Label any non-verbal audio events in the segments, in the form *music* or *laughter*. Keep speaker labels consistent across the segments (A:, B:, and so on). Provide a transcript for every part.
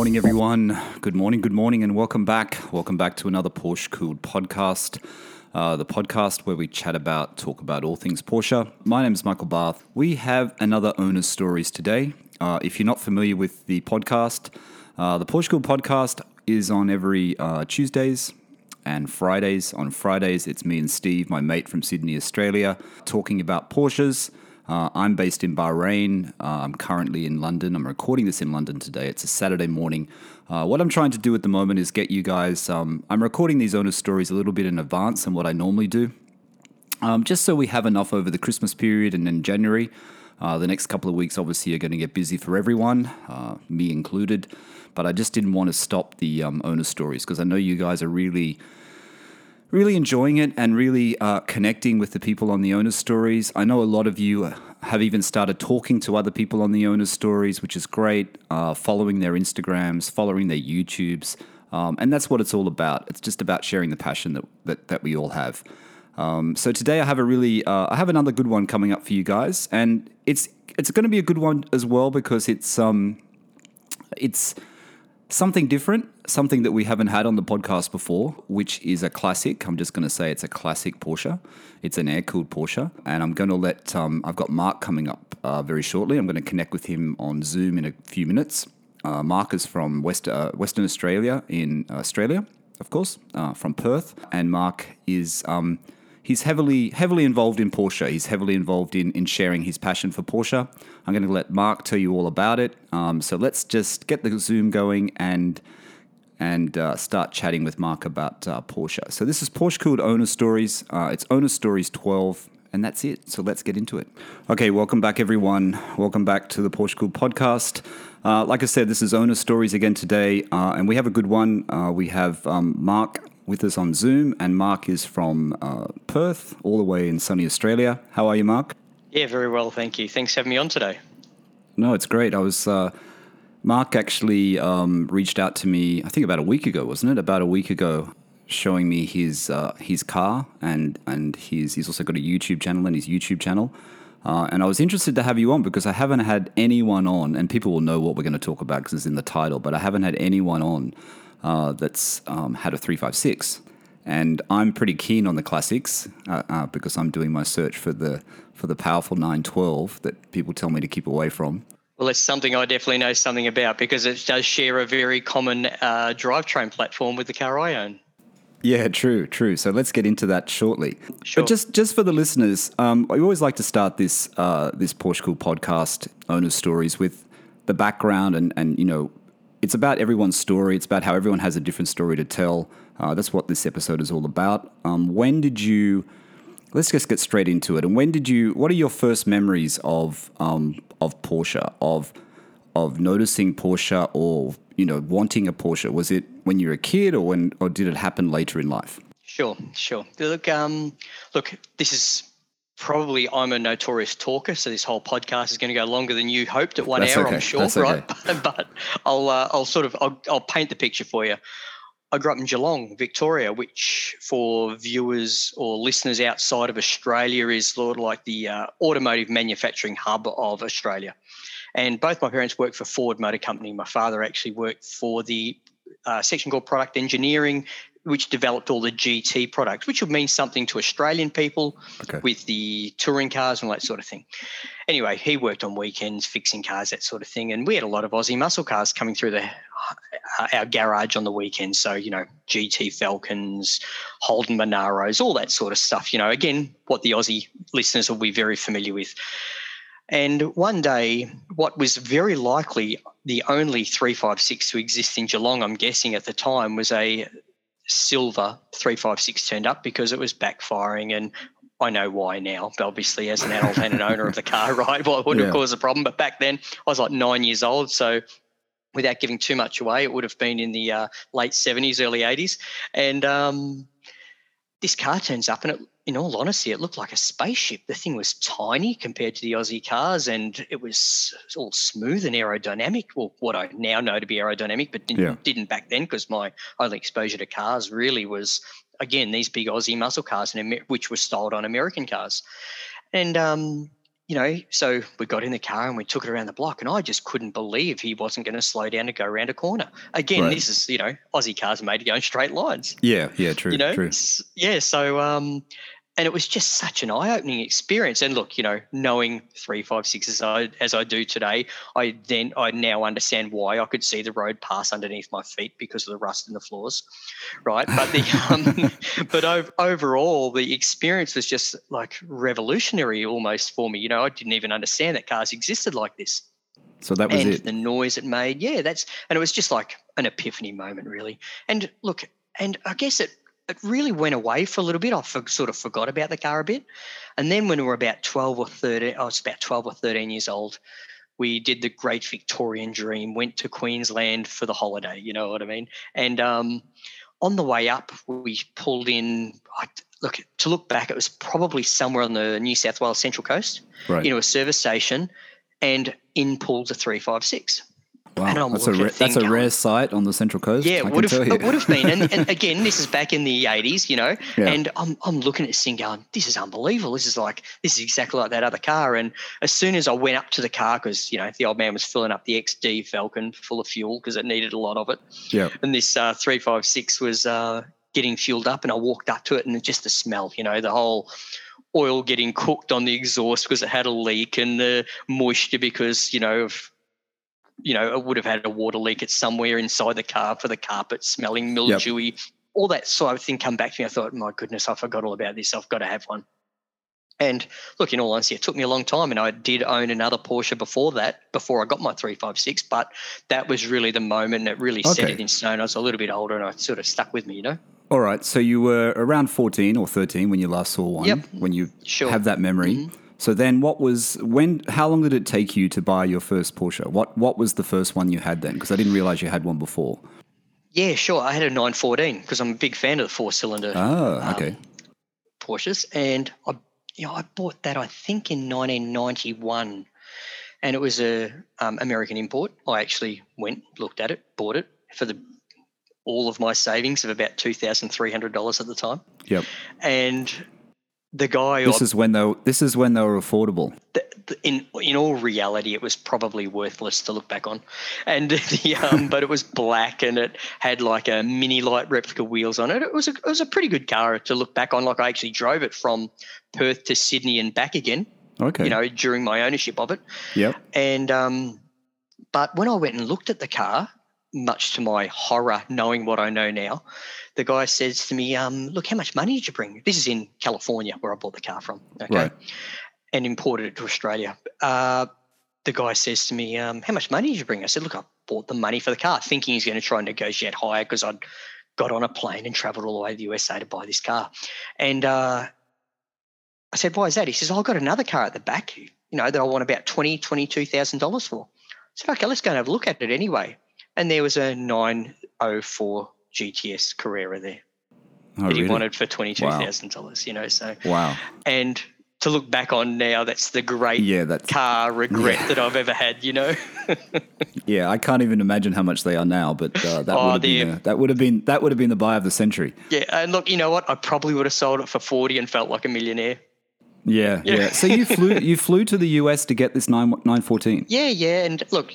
A: morning, everyone. Good morning, good morning, and welcome back. Welcome back to another Porsche Cooled podcast, uh, the podcast where we chat about, talk about all things Porsche. My name is Michael Barth. We have another owner's stories today. Uh, if you're not familiar with the podcast, uh, the Porsche Cooled podcast is on every uh, Tuesdays and Fridays. On Fridays, it's me and Steve, my mate from Sydney, Australia, talking about Porsches. Uh, I'm based in Bahrain. Uh, I'm currently in London. I'm recording this in London today. It's a Saturday morning. Uh, what I'm trying to do at the moment is get you guys. Um, I'm recording these owner stories a little bit in advance than what I normally do, um, just so we have enough over the Christmas period and then January. Uh, the next couple of weeks, obviously, are going to get busy for everyone, uh, me included. But I just didn't want to stop the um, owner stories because I know you guys are really really enjoying it and really uh, connecting with the people on the owner's stories. I know a lot of you have even started talking to other people on the owner's stories, which is great, uh, following their Instagrams, following their YouTubes. Um, and that's what it's all about. It's just about sharing the passion that, that, that we all have. Um, so today I have a really, uh, I have another good one coming up for you guys, and it's it's going to be a good one as well because it's um, it's something different, something that we haven't had on the podcast before, which is a classic. I'm just going to say it's a classic Porsche. It's an air cooled Porsche. And I'm going to let, um, I've got Mark coming up uh, very shortly. I'm going to connect with him on Zoom in a few minutes. Uh, Mark is from West, uh, Western Australia in Australia, of course, uh, from Perth. And Mark is. Um, he's heavily heavily involved in Porsche. He's heavily involved in, in sharing his passion for Porsche. I'm going to let Mark tell you all about it. Um, so let's just get the Zoom going and and uh, start chatting with Mark about uh, Porsche. So this is Porsche Cooled Owner Stories. Uh, it's Owner Stories 12, and that's it. So let's get into it. Okay, welcome back, everyone. Welcome back to the Porsche Cooled podcast. Uh, like I said, this is Owner Stories again today, uh, and we have a good one. Uh, we have um, Mark with us on Zoom, and Mark is from uh, Perth, all the way in sunny Australia. How are you, Mark?
B: Yeah, very well, thank you. Thanks for having me on today.
A: No, it's great. I was. Uh, Mark actually um, reached out to me. I think about a week ago, wasn't it? About a week ago, showing me his uh, his car and and his he's also got a YouTube channel and his YouTube channel. Uh, and I was interested to have you on because I haven't had anyone on, and people will know what we're going to talk about because it's in the title. But I haven't had anyone on uh, that's um, had a 356. And I'm pretty keen on the classics uh, uh, because I'm doing my search for the for the powerful 912 that people tell me to keep away from.
B: Well, it's something I definitely know something about because it does share a very common uh, drivetrain platform with the car I own.
A: Yeah, true, true. So let's get into that shortly.
B: Sure.
A: But just just for the listeners, um, I always like to start this uh, this Porsche Cool podcast owner stories with the background and and you know it's about everyone's story. It's about how everyone has a different story to tell. Uh, that's what this episode is all about. Um, when did you? Let's just get straight into it. And when did you? What are your first memories of um, of Porsche? Of of noticing Porsche or you know wanting a Porsche? Was it when you were a kid, or when, or did it happen later in life?
B: Sure, sure. Look, um, look, this is probably I'm a notorious talker, so this whole podcast is going to go longer than you hoped at one
A: That's
B: hour.
A: okay.
B: I'm sure,
A: That's
B: right?
A: okay. *laughs*
B: but I'll uh, I'll sort of I'll, I'll paint the picture for you. I grew up in Geelong, Victoria, which for viewers or listeners outside of Australia is sort of like the uh, automotive manufacturing hub of Australia. And both my parents worked for Ford Motor Company. My father actually worked for the uh, section called product engineering, which developed all the GT products, which would mean something to Australian people
A: Okay.
B: with the touring cars and all that sort of thing. Anyway, he worked on weekends fixing cars, that sort of thing, and we had a lot of Aussie muscle cars coming through the uh, our garage on the weekends. So you know, GT Falcons, Holden Monaros, all that sort of stuff. You know, again, what the Aussie listeners will be very familiar with. And one day, what was very likely the only 356 to exist in Geelong, I'm guessing at the time, was a silver 356 turned up because it was backfiring and I know why now, but obviously as an adult and an owner of the car, *laughs* right? Well, it wouldn't
A: Yeah.
B: have caused a problem. But back then I was like nine years old. So without giving too much away, it would have been in the uh, late 70s, early 80s. And um, this car turns up and it, in all honesty, it looked like a spaceship. The thing was tiny compared to the Aussie cars and it was all smooth and aerodynamic. Well, what I now know to be aerodynamic, but didn't,
A: Yeah.
B: didn't back then because my only exposure to cars really was, again, these big Aussie muscle cars, and which were styled on American cars. And um, you know, so we got in the car and we took it around the block, and I just couldn't believe he wasn't going to slow down to go around a corner. Again,
A: Right.
B: this is you know, Aussie cars are made to go in straight lines.
A: Yeah, yeah, true,
B: you know,
A: true.
B: Yeah. So, um, and it was just such an eye-opening experience. And look, you know, knowing three five six as I as I do today, I then I now understand why I could see the road pass underneath my feet because of the rust in the floors, right? But the *laughs* um, but ov- overall, the experience was just like revolutionary almost for me. You know, I didn't even understand that cars existed like this
A: So that was
B: and
A: it.
B: the noise it made. Yeah, that's and it was just like an epiphany moment, really. And look, and I guess it it really went away for a little bit. I for, sort of forgot about the car a bit, and then when we were about twelve or thirteen, I was about twelve or thirteen years old. We did the Great Victorian Dream, went to Queensland for the holiday. You know what I mean? And um, on the way up, we pulled in. I, look, to look back, it was probably somewhere on the New South Wales Central Coast
A: Right.
B: know, a service station, and in pulled a three five six.
A: Wow. That's a ra- that's a rare sight on the Central Coast.
B: Yeah, it would have it *laughs* would have been. And, and *laughs* again, this is back in the eighties, you know.
A: Yeah.
B: And I'm I'm looking at this thing going, this is unbelievable. This is like this is exactly like that other car. And as soon as I went up to the car, because you know the old man was filling up the XD Falcon full of fuel because it needed a lot of it,
A: yeah.
B: and this uh, three five six was uh, getting fueled up, and I walked up to it, and just the smell, you know, the whole oil getting cooked on the exhaust because it had a leak, and the moisture because you know of you know it would have had a water leak at somewhere inside the car for the carpet smelling mildewy. All that sort of thing come back to me. I thought, my goodness, I forgot all about this. I've got to have one. And look, in all honesty, it took me a long time, and I did own another Porsche before that, before I got my 356. But that was really the moment that really set it in stone. I was a little bit older, and I sort of stuck with me, you know.
A: All right. So you were around 14 or 13 when you last saw one.
B: Yep.
A: When you
B: Sure.
A: have that memory.
B: Mhm.
A: So then, what was when? How long did it take you to buy your first Porsche? What What was the first one you had then? Because I didn't realize you had one before.
B: Yeah, sure. I had a 914 because I'm a big fan of the four cylinder
A: Oh,
B: Um,
A: okay.
B: Porsches, and I, you know, I bought that I think in 1991, and it was a um, American import. I actually went, looked at it, bought it for the all of my savings of about two thousand three hundred dollars at the time,
A: Yep.
B: and the guy
A: This
B: I-
A: is when they were, this is when they were affordable.
B: th- th- in in all reality, it was probably worthless to look back on, and *laughs* the um, but it was black and it had like a Minilite replica wheels on it. It was a it was a pretty good car to look back on. Like I actually drove it from Perth to Sydney and back again.
A: Okay.
B: You know, during my ownership of it,
A: Yep.
B: and um, but when I went and looked at the car, much to my horror, knowing what I know now, the guy says to me, um, "Look, how much money did you bring?" This is in California, where I bought the car from. Okay
A: Right.
B: and imported it to Australia. Uh, the guy says to me, um, "How much money did you bring?" I said, "Look, I bought the money for the car, thinking he's going to try and negotiate higher because I'd got on a plane and travelled all the way to the USA to buy this car." And uh, I said, "Why is that?" He says, oh, "I got another car at the back, you know, that I want about twenty, twenty-two thousand dollars for." I said, "Okay, let's go and have a look at it anyway." And there was a nine oh four GTS Carrera there
A: Oh,
B: that he
A: really?
B: wanted for twenty-two thousand dollars. You know, so
A: Wow.
B: and to look back on now, that's the great
A: Yeah. That's
B: car regret
A: Yeah.
B: that I've ever had. You know, *laughs*
A: yeah. I can't even imagine how much they are now, but uh, that
B: Oh,
A: would have been that would have been that would have been the buy of the century.
B: yeah. And look, you know what? I probably would have sold it for forty and felt like a millionaire.
A: Yeah.
B: Yeah.
A: Yeah. So you flew you flew to the US to get this nine nine fourteen. *laughs*
B: Yeah, yeah. And look,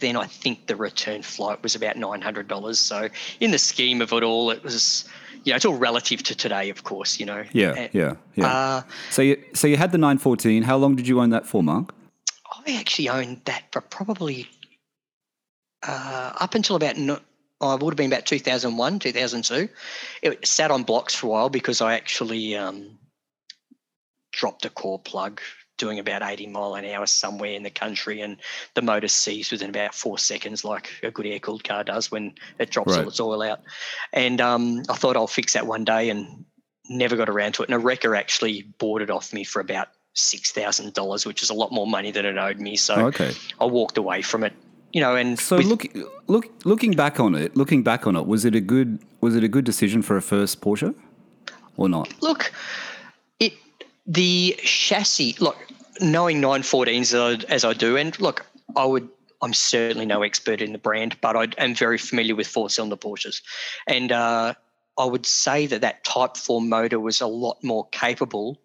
B: then, I think the return flight was about nine hundred dollars. So in the scheme of it all, it was, you know, it's all relative to today, of course. You know.
A: Yeah.
B: And,
A: Yeah. Yeah.
B: Uh,
A: so you so you had the nine fourteen. How long did you own that for, Mark?
B: I actually owned that for probably uh, up until about no, oh, it would have been about 2001, 2002. It sat on blocks for a while because I actually um, dropped a core plug doing about 80 mile an hour somewhere in the country and the motor seized within about four seconds like a good air-cooled car does when it drops
A: Right.
B: all its oil out. And um, I thought I'll fix that one day and never got around to it. And a wrecker actually bought it off me for about $6,000, which is a lot more money than it owed me. So
A: okay.
B: I walked away from it, you know, and
A: So
B: with-
A: look, look, looking back on it, looking back on it, was it a good was it a good decision for a first Porsche, or not?
B: look, the chassis. Look, knowing 914s as I, as I do, and look, I would. I'm certainly no expert in the brand, but I am very familiar with four-cylinder Porsches, and uh, I would say that that Type 4 motor was a lot more capable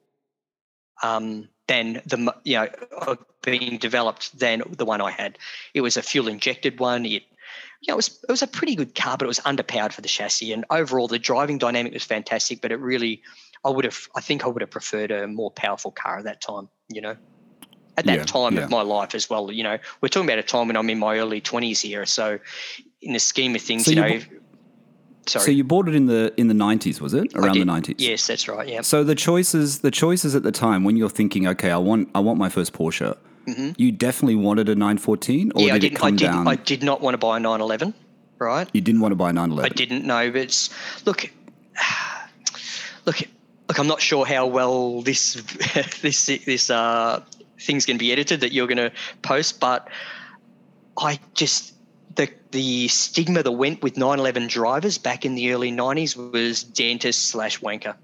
B: um, than the you know being developed than the one I had. It was a fuel injected one. It you know, it was it was a pretty good car, but it was underpowered for the chassis. And overall, the driving dynamic was fantastic. But it really, I would have, I think, I would have preferred a more powerful car at that time. You know, at that
A: Yeah,
B: time
A: yeah.
B: of my life as well. You know, we're talking about a time when I'm in my early twenties here. So, in the scheme of things,
A: So
B: you
A: you
B: know,
A: bu-
B: sorry,
A: So you bought it in the in the nineties, was it? Around the nineties.
B: Yes, that's right. Yeah.
A: So the choices, the choices at the time when you're thinking, okay, I want, I want my first Porsche. You definitely wanted a 914, or
B: Mm-hmm. yeah, I
A: did it
B: didn't. I
A: come
B: did.
A: down?
B: I did not want to buy a 911. Right.
A: you didn't want to buy a
B: I
A: 911.
B: I didn't know, but it's, look, *sighs* look, I'm not sure how well this *laughs* this this uh, thing's going to be edited that you're going to post, but I just the the stigma that went with 911 drivers back in the early 90s was dentist slash wanker.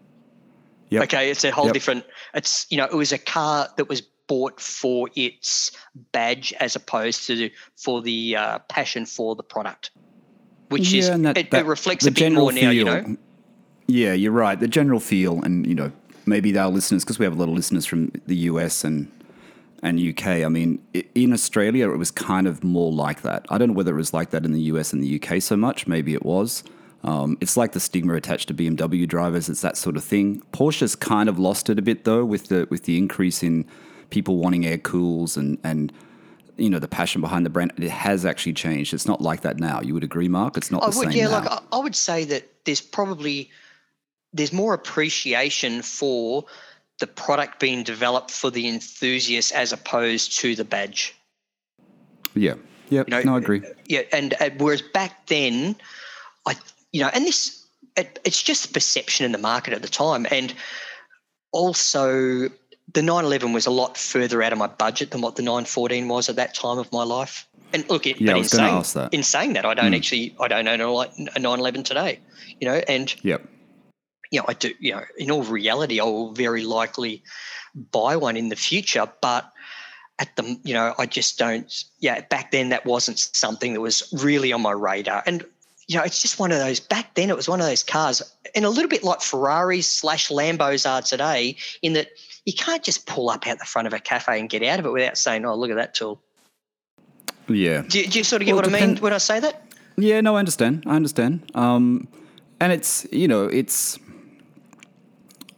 A: Yep.
B: Okay, it's a whole
A: Yep.
B: different. It's you know, it was a car that was bought for its badge as opposed to for the uh, passion for the product, which is
A: and that-
B: it,
A: that-
B: it reflects a bit more now. You know,
A: Yeah, you're right. The general feel, and you know, maybe our listeners, because we have a lot of listeners from the US and and UK. I mean, in Australia, it was kind of more like that. I don't know whether it was like that in the US and the UK so much. Maybe it was. Um, it's like the stigma attached to BMW drivers. It's that sort of thing. Porsche's kind of lost it a bit though, with the with the increase in people wanting air cools and and you know the passion behind the brand. It has actually changed. It's not like that now. You would agree, Mark? It's not
B: I
A: the
B: would,
A: same
B: yeah,
A: now.
B: like I, I would say that there's probably there's more appreciation for the product being developed for the enthusiast as opposed to the badge.
A: yeah, yeah.
B: know,
A: no, I agree.
B: Yeah, and uh, whereas back then, I you know, and this it, it's just perception in the market at the time, and also the 911 was a lot further out of my budget than what the 914 was at that time of my life. And look, it,
A: Yeah,
B: but
A: I
B: in
A: was gonna
B: saying,
A: ask that.
B: In saying that, I don't actually, I don't own a, like a 911 today, you know, and
A: Yep.
B: You know, I do, you know, in all reality, I will very likely buy one in the future, but at the, you know, I just don't, yeah, back then that wasn't something that was really on my radar. And, you know, it's just one of those, back then it was one of those cars, and a little bit like Ferraris slash Lambos are today, in that you can't just pull up out the front of a cafe and get out of it without saying, oh, look at that tool.
A: Yeah.
B: Do, you- do you sort of get
A: Well,
B: what I mean when I say that?
A: Yeah, no, I understand. I understand. Um, and it's you know it's.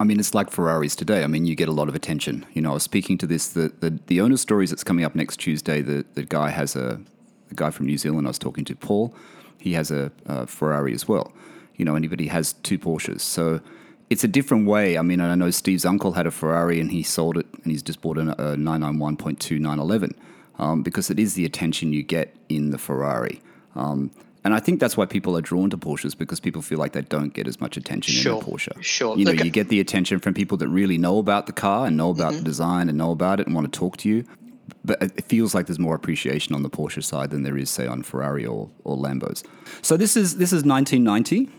A: I mean, it's like Ferraris today. I mean, you get a lot of attention. You know, I was speaking to this the the, the owner stories that's coming up next Tuesday. The the guy has a the guy from New Zealand. I was talking to Paul. He has a, a Ferrari as well. You know, anybody has two Porsches. So it's a different way. I mean, I know Steve's uncle had a Ferrari and he sold it, and he's just bought a, a 991.2 911 um, because it is the attention you get in the Ferrari. Um, and I think that's why people are drawn to Porsches because people feel like they don't get as much attention
B: Sure,
A: in a Porsche.
B: sure.
A: You know,
B: Look,
A: you get the attention from people that really know about the car and know about
B: Mm-hmm.
A: the design and know about it and want to talk to you. But it feels like there's more appreciation on the Porsche side than there is, say, on Ferrari or, or Lambos. So this is this is 1990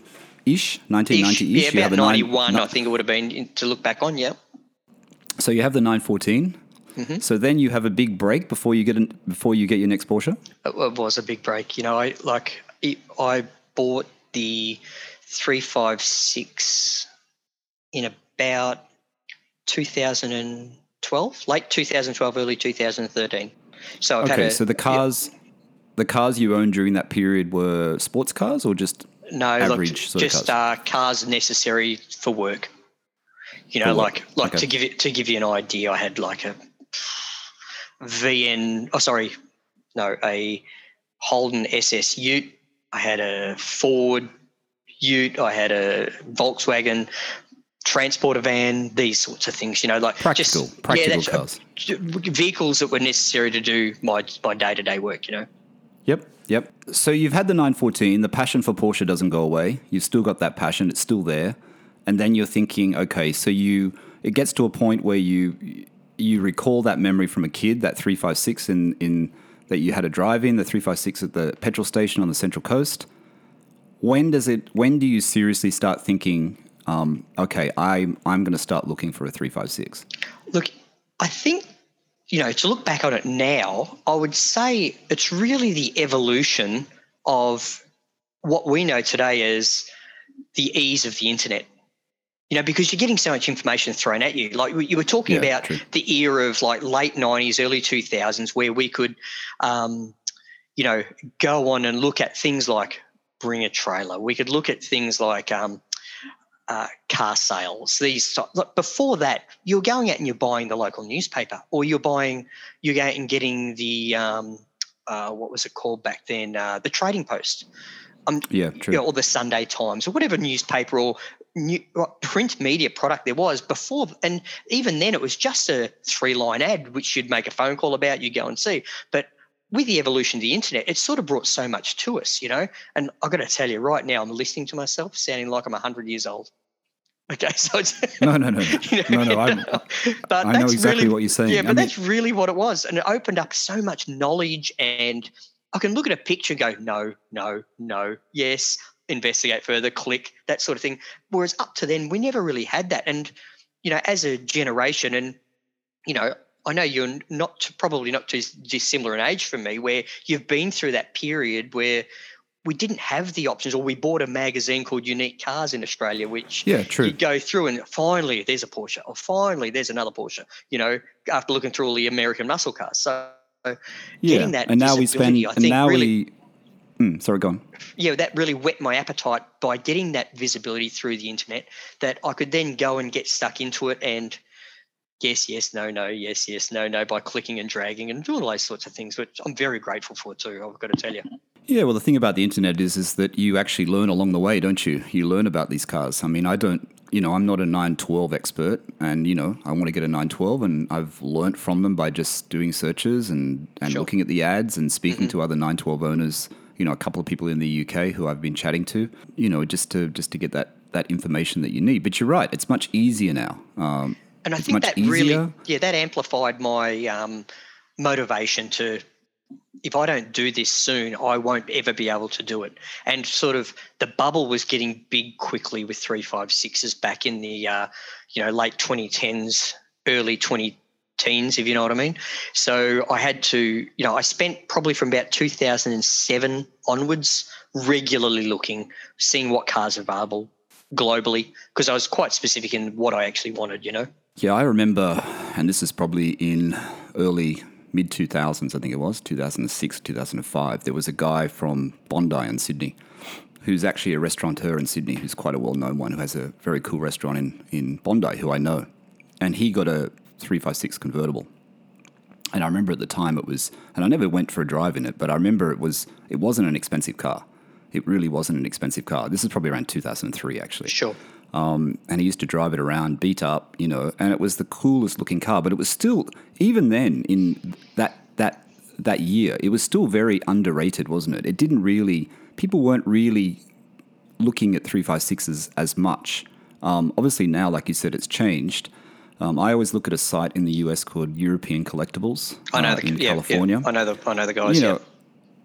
A: ish, 1990 ish.
B: yeah, about 91,
A: ni-
B: I think it would have been to look back on, yeah.
A: so you have the 914.
B: Mm-hmm.
A: So then you have a big break before you get an, before you get your next Porsche.
B: it was a big break. You know, I like it, I bought the three five six in about 2012, late 2012, early 2013. So I've had
A: Okay,
B: a,
A: so the cars, the cars you owned during that period were sports cars or just
B: no
A: average
B: look, just
A: cars?
B: Uh, cars necessary for work. You know, like like
A: okay.
B: to give you to give you an idea, I had like a VN. Oh, sorry, no, a Holden SS Ute. I had a Ford Ute. I had a Volkswagen transporter van. These sorts of things. You know, like
A: Practical-
B: just,
A: practical
B: that's, uh,
A: cars.
B: vehicles that were necessary to do my my day to day work. You know.
A: Yep, yep. So you've had the 914. The passion for Porsche doesn't go away. You've still got that passion. It's still there. And then you're thinking, okay, so you it gets to a point where you you recall that memory from a kid, that 356 in in that you had a drive in, the 356 at the petrol station on the Central Coast. When does it? When do you seriously start thinking, um, okay, I'm I'm going to start looking for a 356?
B: Look, I think, you know, to look back on it now, I would say it's really the evolution of what we know today as the ease of the internet. You know, because you're getting so much information thrown at you. Like you were talking
A: Yeah,
B: about
A: true.
B: the era of like late '90s, early 2000s, where we could, um, you know, go on and look at things like bring a trailer. We could look at things like um, uh, car sales. These look, before that, you're going out and you're buying the local newspaper, or you're buying, you're going and getting the um, uh, what was it called back then, uh, the Trading Post Um,
A: Yeah, true.
B: you know, or the Sunday Times or whatever newspaper or new, what print media product there was before. And even then, it was just a three line ad, which you'd make a phone call about, you go and see. But with the evolution of the internet, it sort of brought so much to us, you know. And I've got to tell you right now, I'm listening to myself sounding like I'm 100 years old. *laughs* Okay, so it's *laughs*
A: No, no, no, *laughs* no.
B: you
A: No, no, I'm-
B: but
A: I know exactly
B: really,
A: what you're saying.
B: Yeah,
A: I
B: but
A: mean-
B: that's really what it was, and it opened up so much knowledge. And I can look at a picture and go, no, no, no, yes, investigate further, click that sort of thing. Whereas up to then, we never really had that. And you know, as a generation, and you know, I know you're not probably not too dissimilar in age from me, where you've been through that period where we didn't have the options, or we bought a magazine called Unique Cars in Australia, which
A: Yeah, true.
B: you go through and finally there's a Porsche, or finally there's another Porsche. You know, after looking through all the American muscle cars. So
A: Yeah,
B: getting that
A: and now we spend, and now
B: really-
A: we. Mm, sorry, go on.
B: yeah, that really whet my appetite by getting that visibility through the internet that I could then go and get stuck into it and yes, yes, no, no, yes, yes, no, no by clicking and dragging and doing all those sorts of things, which I'm very grateful for too, I've got to tell you.
A: Yeah, well, the thing about the internet is, is that you actually learn along the way, don't you? You learn about these cars. I mean, I don't, you know, I'm not a 912 expert, and you know, I want to get a 912, and I've learnt from them by just doing searches and and
B: Sure.
A: looking at the ads and speaking to other 912 owners. You know, a couple of people in the UK who I've been chatting to. You know, just to just to get that that information that you need. But you're right; it's much easier now. Um,
B: And I think that really, yeah, that amplified my um, motivation to. If I don't do this soon, I won't ever be able to do it. And sort of the bubble was getting big quickly with three five sixes back in the uh, you know late 2010s, early 20 teens, if you know what I mean. So I had to, you know, I spent probably from about 2007 onwards regularly looking, seeing what cars are available globally, because I was quite specific in what I actually wanted, you know.
A: Yeah, I remember, and this is probably in early mid 2000s, I think it was 2006, 2005. There was a guy from Bondi in Sydney who's actually a restaurateur in Sydney, who's quite a well known one, who has a very cool restaurant in, in Bondi, who I know. And he got a 356 convertible. And I remember at the time it was, and I never went for a drive in it, but I remember it was, it wasn't an expensive car. It really wasn't an expensive car. This is probably around 2003, actually
B: Sure.
A: um, and he used to drive it around, beat up, you know, and it was the coolest looking car. But it was still, even then, in that that that year, it was still very underrated, wasn't it? It didn't really, people weren't really looking at 356s as much. Um, obviously, now, like you said, it's changed. Um, I always look at a site in the US called European Collectibles
B: I know
A: uh,
B: the
A: in
B: yeah,
A: California
B: Yeah, I know the I know the guys.
A: you
B: yeah.
A: know,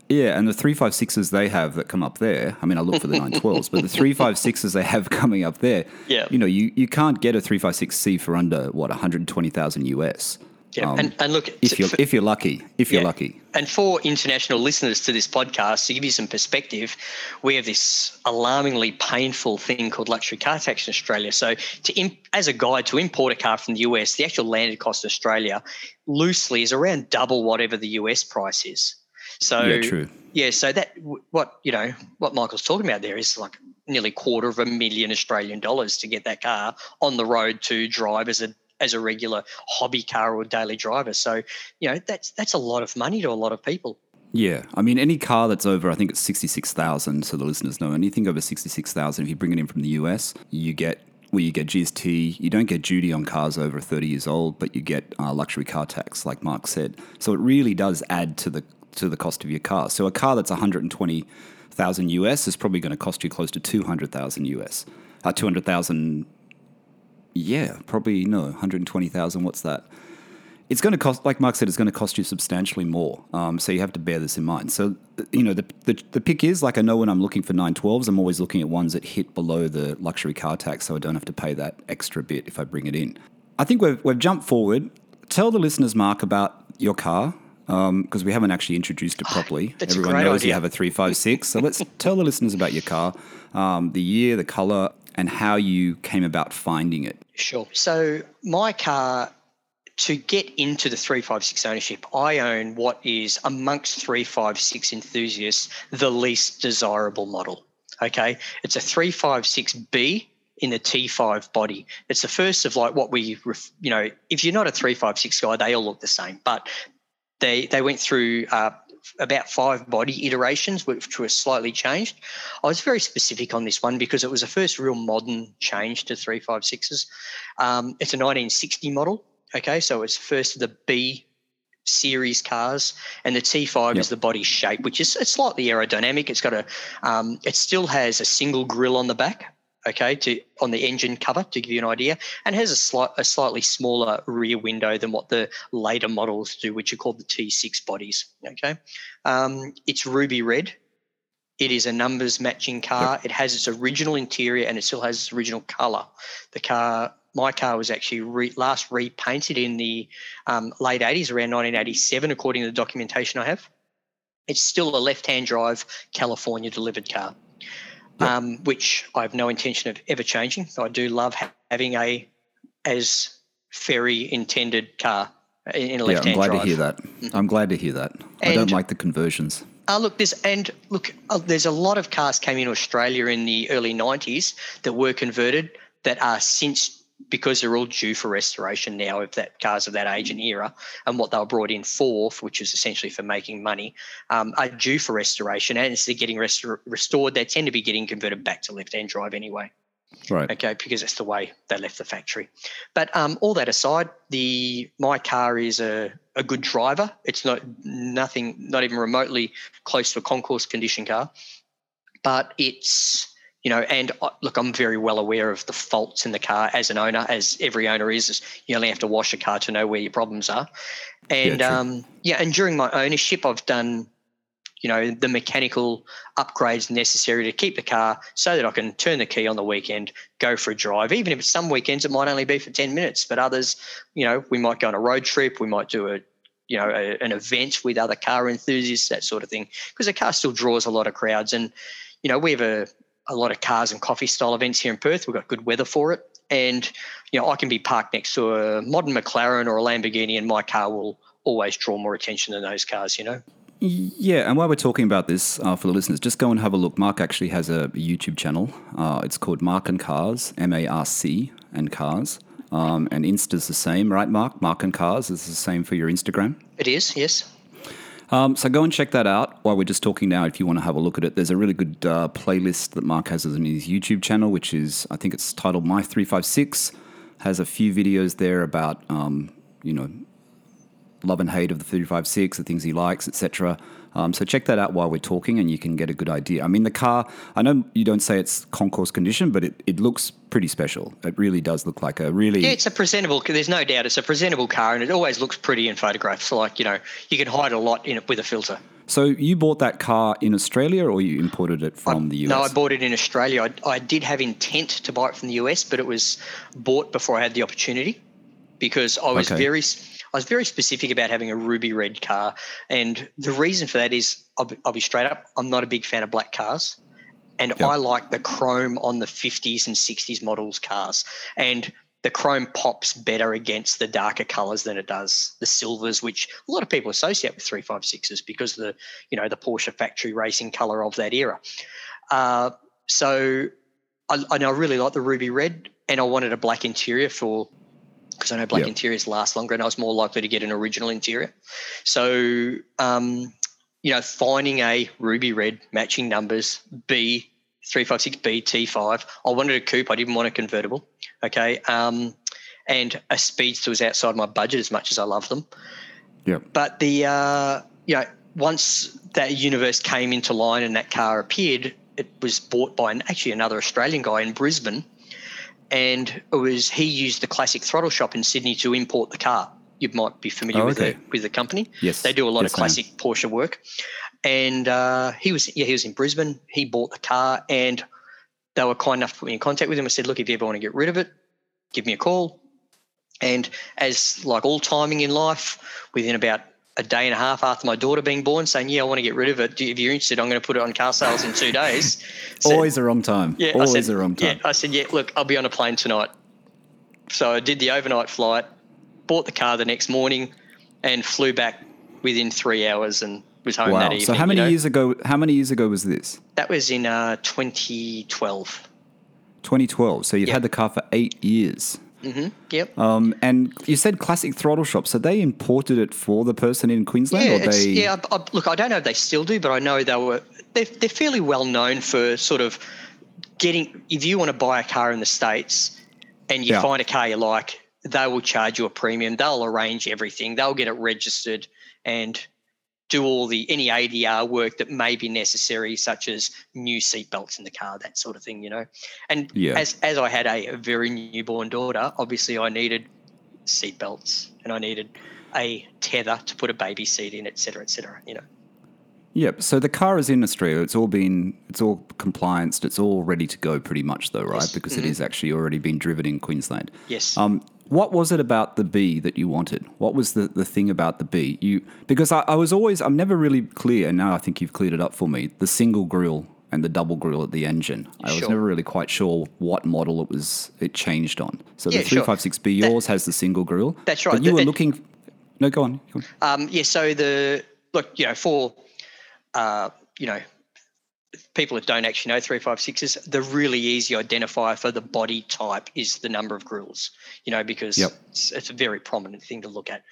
A: yeah, and the 356s they have that come up there. I mean, I look for the 912s, but the 356s *laughs* they have coming up there,
B: Yeah.
A: you know, you, you can't get a 356C for under, what, 120,000 US.
B: Yeah,
A: um,
B: and, and look,
A: If you're, if you're lucky, if you're
B: yeah.
A: lucky.
B: And for international listeners to this podcast, to give you some perspective, we have this alarmingly painful thing called luxury car tax in Australia. So, to imp- as a guide to import a car from the US, the actual landed cost in Australia loosely is around double whatever the US price is. So,
A: Yeah, true.
B: yeah, so that what you know what Michael's talking about there is like nearly quarter of a million Australian dollars to get that car on the road to drive as a as a regular hobby car or daily driver. So, you know, that's that's a lot of money to a lot of people.
A: Yeah, I mean, any car that's over, I think it's 66,000, so the listeners know, anything over 66,000, if you bring it in from the US, you get, well, you get GST, you don't get duty on cars over 30 years old, but you get uh, luxury car tax, like Mark said. So it really does add to the to the cost of your car. So a car that's 120,000 US is probably going to cost you close to 200,000 US. Uh, 200,000, yeah, probably, no, 120,000, what's that? it's going to cost, like Mark said, it's going to cost you substantially more. Um, so you have to bear this in mind. So, you know, the, the, the pick is like I know when I'm looking for 912s, I'm always looking at ones that hit below the luxury car tax so I don't have to pay that extra bit if I bring it in. I think we've, we've jumped forward. Tell the listeners, Mark, about your car because we haven't actually introduced it properly.
B: that's
A: Everyone knows you have a 356. So let's *laughs* tell the listeners about your car, um, the year, the color, and how you came about finding it.
B: Sure. So my car to get into the 356 ownership, I own what is amongst 356 enthusiasts the least desirable model. Okay, it's a 356B in the T5 body. It's the first of like what we, you know, if you're not a 356 guy, they all look the same, but they they went through uh, about five body iterations, which were slightly changed. I was very specific on this one because it was the first real modern change to 356s. Um, it's a 1960 model. Okay, so it's first of the B series cars, and the T5 yep. is the body shape, which is it's slightly aerodynamic. It's got a, um, it still has a single grill on the back. Okay, to on the engine cover to give you an idea, and has a slight a slightly smaller rear window than what the later models do, which are called the T6 bodies. Okay, um, it's ruby red. It is a numbers matching car. It has its original interior and it still has its original color. The car my car was actually re- last repainted in the um, late 80s, around 1987, according to the documentation I have. It's still a left hand drive California delivered car, yep. um, which I have no intention of ever changing. So I do love ha- having a as Ferry intended car in a left hand
A: drive. I'm glad
B: drive.
A: to hear that. Mm-hmm. I'm glad to hear that. And, I don't like the conversions.
B: Uh, look, there's and look, uh, there's a lot of cars came into Australia in the early '90s that were converted that are since because they're all due for restoration now of that cars of that age and era and what they were brought in for, which is essentially for making money, um, are due for restoration. And instead of getting restor- restored, they tend to be getting converted back to left-hand drive anyway.
A: Right.
B: Okay, because that's the way they left the factory. But um, all that aside, the my car is a, a good driver. It's not nothing, not even remotely close to a concours condition car, but it's you know, and uh, look, I'm very well aware of the faults in the car as an owner, as every owner is. You only have to wash a car to know where your problems are. And yeah, um, yeah, and during my ownership, I've done, you know, the mechanical upgrades necessary to keep the car so that I can turn the key on the weekend, go for a drive. Even if some weekends, it might only be for 10 minutes, but others, you know, we might go on a road trip, we might do a you know a, an event with other car enthusiasts that sort of thing because the car still draws a lot of crowds and you know we have a a lot of cars and coffee style events here in Perth. We've got good weather for it. And, you know, I can be parked next to a modern McLaren or a Lamborghini and my car will always draw more attention than those cars, you know?
A: Yeah, and while we're talking about this uh, for the listeners, just go and have a look. Mark actually has a YouTube channel. Uh, it's called Marc and Cars, M A R C and Cars. Um, and Insta's the same, right, Mark? Marc and Cars is the same for your Instagram?
B: It is, yes.
A: Um, so go and check that out while we're just talking now. If you want to have a look at it, there's a really good uh, playlist that Mark has on his YouTube channel, which is I think it's titled My Three Five Six. Has a few videos there about um, you know love and hate of the 356, the things he likes, etc. Um, so check that out while we're talking, and you can get a good idea. I mean, the car. I know you don't say it's concours condition, but it, it looks pretty special. It really does look like a really.
B: Yeah, it's a presentable. There's no doubt it's a presentable car, and it always looks pretty in photographs. So like you know, you can hide a lot in it with a filter.
A: So you bought that car in Australia, or you imported it from
B: I,
A: the US?
B: No, I bought it in Australia. I, I did have intent to buy it from the US, but it was bought before I had the opportunity because I was okay. very I was very specific about having a ruby red car, and the reason for that is I'll be, I'll be straight up. I'm not a big fan of black cars, and yep. I like the chrome on the 50s and 60s models cars, and the chrome pops better against the darker colors than it does the silvers, which a lot of people associate with 356s because the you know the Porsche factory racing color of that era. Uh, so I, I, I really like the ruby red, and I wanted a black interior for because I know black yep. interiors last longer and I was more likely to get an original interior. So, um, you know, finding a ruby red matching numbers B. 356B T5. I wanted a coupe. I didn't want a convertible. Okay. Um, and a speedster was outside my budget as much as I love them.
A: Yeah.
B: But the, uh, you know, once that universe came into line and that car appeared, it was bought by an, actually another Australian guy in Brisbane and it was he used the classic throttle shop in Sydney to import the car. You might be familiar oh, with okay. the with the company.
A: Yes,
B: they do a lot yes, of classic Porsche work. And uh, he was yeah he was in Brisbane. He bought the car, and they were kind enough to put me in contact with him. I said, look, if you ever want to get rid of it, give me a call. And as like all timing in life, within about a day and a half after my daughter being born, saying, "Yeah, I want to get rid of it. If you're interested, I'm going to put it on car sales in two days." *laughs*
A: Said, Always the wrong time. Yeah, Always
B: said,
A: the wrong time.
B: Yeah, I said, "Yeah, look, I'll be on a plane tonight." So I did the overnight flight, bought the car the next morning, and flew back within three hours and was home
A: wow.
B: that evening.
A: So how many
B: you know?
A: years ago? How many years ago was this?
B: That was in uh, 2012.
A: 2012. So you've
B: Yep.
A: had the car for eight years.
B: Mm-hmm. Yep.
A: Um, and you said Classic Throttle Shop. So they imported it for the person in Queensland,
B: yeah,
A: or they?
B: yeah. I, I, look, I don't know if they still do, but I know they were. They're, they're fairly well known for sort of getting. If you want to buy a car in the states and you
A: Yeah.
B: find a car you like, they will charge you a premium. They'll arrange everything. They'll get it registered and do all the any ADR work that may be necessary, such as new seatbelts in the car, that sort of thing. You know, and
A: Yeah.
B: as as I had a, a very newborn daughter, obviously I needed seatbelts and I needed a tether to put a baby seat in, et cetera, et cetera. You know.
A: Yep. So the car is in Australia. It's all been, it's all complianced. It's all ready to go, pretty much, though, right?
B: Yes.
A: Because it is actually already been driven in Queensland.
B: Yes.
A: Um, what was it about the B that you wanted? What was the, the thing about the B? You because I, I was always I'm never really clear, and now I think you've cleared it up for me. The single grill and the double grill at the engine. I was never really quite sure what model it was. It changed on. So
B: Yeah,
A: the three five six B yours has the single grill.
B: That's right.
A: But you
B: The-
A: were
B: it-
A: looking. No, go on. Go on.
B: Um, yeah. So the look, you know, for uh, you know, people that don't actually know three five sixes, the really easy identifier for the body type is the number of grills. You know, because
A: Yep.
B: it's, it's a very prominent thing to look at.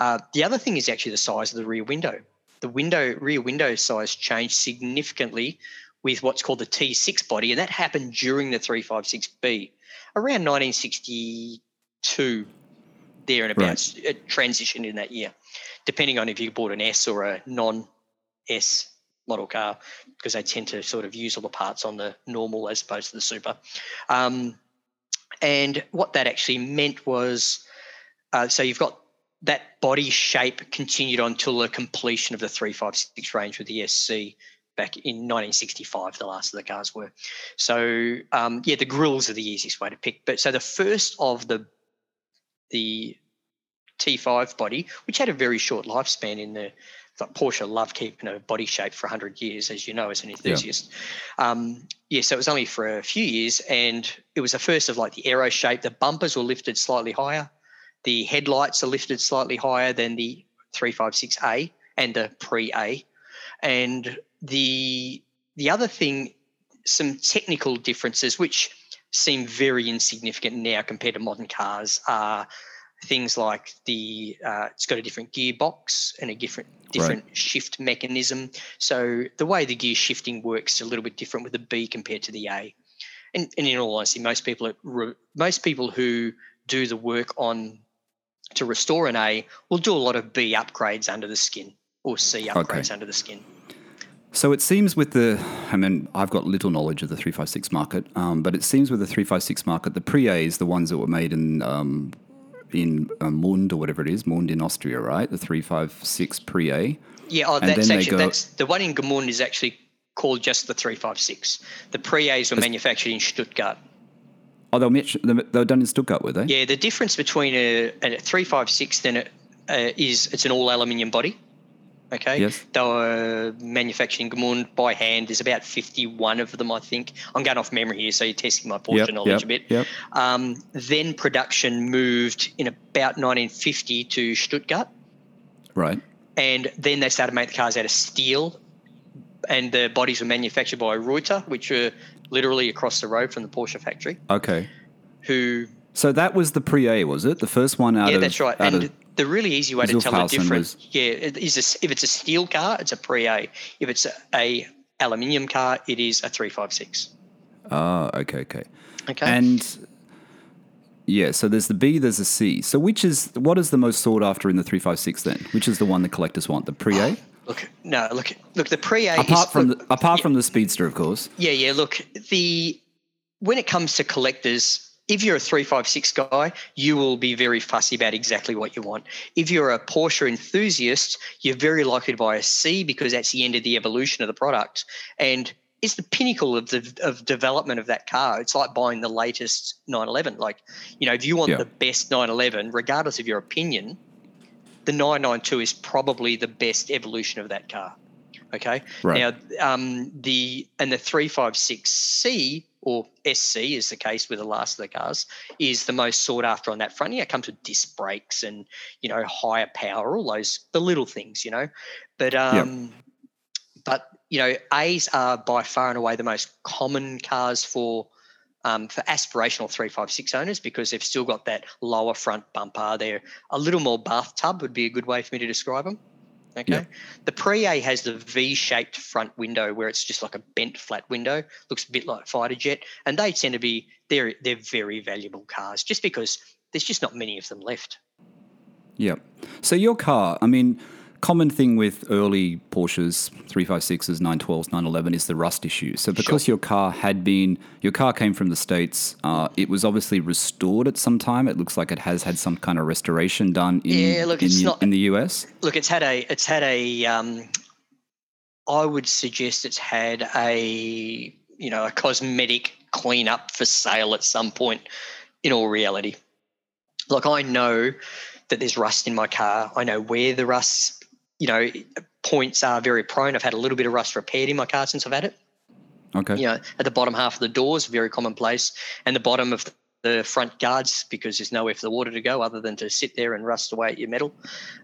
B: Uh, the other thing is actually the size of the rear window. The window rear window size changed significantly with what's called the T6 body, and that happened during the 356B around 1962. There and about it transitioned in that year, depending on if you bought an S or a non-S model car, because they tend to sort of use all the parts on the normal as opposed to the super. Um, and what that actually meant was, uh, so you've got that body shape continued on the completion of the 356 range with the SC back in 1965, the last of the cars were. So, um, yeah, the grills are the easiest way to pick. But so the first of the the T5 body, which had a very short lifespan in the like Porsche loved keeping a body shape for 100 years, as you know, as an enthusiast. Um, yeah, so it was only for a few years, and it was the first of like the aero shape. The bumpers were lifted slightly higher, the headlights are lifted slightly higher than the 356A and the pre-A, and the the other thing, some technical differences which seem very insignificant now compared to modern cars are things like the uh, it's got a different gearbox and a different different shift mechanism. So the way the gear shifting works is a little bit different with the B compared to the A. And, and in all honesty, most people re- most people who do the work on to restore an A will do a lot of B upgrades under the skin or C upgrades under the skin.
A: So it seems with the, I mean, I've got little knowledge of the 356 market, um, but it seems with the 356 market, the pre-A's, the ones that were made in um, in uh, Mund or whatever it is, Mund in Austria, right? The 356 pre-A.
B: Yeah, oh, that's actually
A: go-
B: that's the one in Gmünd is actually called just the 356. The pre-A's were manufactured in Stuttgart.
A: Oh, they were, they were done in Stuttgart, were they?
B: Yeah, the difference between a, a 356 then it, uh, is it's an all aluminium body. Okay.
A: Yes.
B: They were manufacturing in Gmünd by hand. There's about 51 of them, I think. I'm going off memory here, so you're testing my Porsche
A: Yep,
B: knowledge
A: yep,
B: a bit.
A: yep.
B: Um, then production moved in about 1950 to Stuttgart,
A: Right.
B: and then they started making the cars out of steel, and the bodies were manufactured by Reutter, which were literally across the road from the Porsche factory.
A: Okay.
B: Who
A: So that was the pre-A, was it? The first one out
B: yeah,
A: of
B: that's right. And
A: of-
B: the really easy way to tell the difference,
A: was-
B: yeah, is a, if it's a steel car, it's a pre-A. If it's a, a aluminium car, it is a three five six.
A: Ah, okay, okay.
B: Okay.
A: And yeah, so there's the B, there's the C. So which is what is the most sought after in the 356 then? Which is the one the collectors want? The pre-A?
B: look, no, look, look. The pre-A
A: apart
B: is,
A: from
B: look,
A: the apart from the Speedster, of course.
B: Yeah, yeah. Look, the when it comes to collectors, if you're a three five six guy, you will be very fussy about exactly what you want. If you're a Porsche enthusiast, you're very likely to buy a C because that's the end of the evolution of the product, and it's the pinnacle of the of development of that car. It's like buying the latest 911. Like, you know, if you want
A: Yeah.
B: the best 911, regardless of your opinion, the 992 is probably the best evolution of that car. Okay.
A: Right.
B: Now, um, the and the 356C or SC is the case with the last of the cars is the most sought after on that front. Yeah, it comes with disc brakes and you know higher power, all those the little things, you know. But um, but you know, A's are by far and away the most common cars for um, for aspirational 356 owners because they've still got that lower front bumper. They're a little more bathtub would be a good way for me to describe them. Okay.
A: Yep.
B: The Pre A has the V shaped front window where it's just like a bent flat window, looks a bit like fighter jet, and they tend to be they're they're very valuable cars just because there's just not many of them left.
A: Yeah. So your car, I mean, common thing with early Porsches, 356s, 912s, 911 is the rust issue. So because
B: Sure.
A: your car had been, your car came from the States, uh, it was obviously restored at some time. It looks like it has had some kind of restoration done in,
B: Yeah, look,
A: in,
B: it's
A: the-
B: not-
A: in the US.
B: Look, it's had a it's had a um, I would suggest it's had a you know a cosmetic cleanup for sale at some point. In all reality, like I know that there's rust in my car. I know where the rust, you know, points are very prone. I've had a little bit of rust repaired in my car since I've had it.
A: Okay.
B: you know, at the bottom half of the doors, very commonplace, and the bottom of the front guards because there's nowhere for the water to go other than to sit there and rust away at your metal.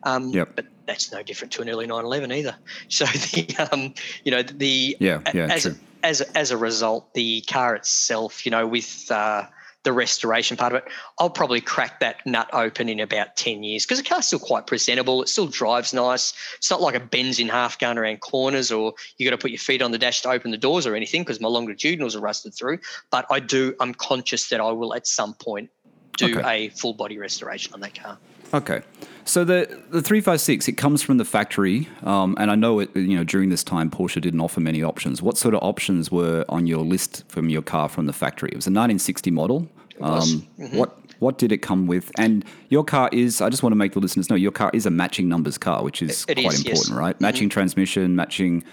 B: Um,
A: Yep.
B: But that's no different to an early 911 either. *laughs* So the, um, you know, the
A: Yeah, yeah,
B: as
A: true.
B: as as a result, the car itself, you know, with uh, the restoration part of it, I'll probably crack that nut open in about 10 years because the car's still quite presentable. It still drives nice. It's not like a bends in half going around corners or you got to put your feet on the dash to open the doors or anything because my longitudinals are rusted through. But I do, I'm conscious that I will at some point do
A: Okay.
B: a full body restoration on that car.
A: Okay. So the the three five six it comes from the factory, um, and I know it. You know during this time Porsche didn't offer many options. What sort of options were on your list from your car from the factory? It was a 1960 model. Um, What what did it come with? And your car is. I just want to make the listeners know your car is a matching numbers car, which is
B: It
A: quite
B: is, yes.
A: important, right? Matching transmission, matching.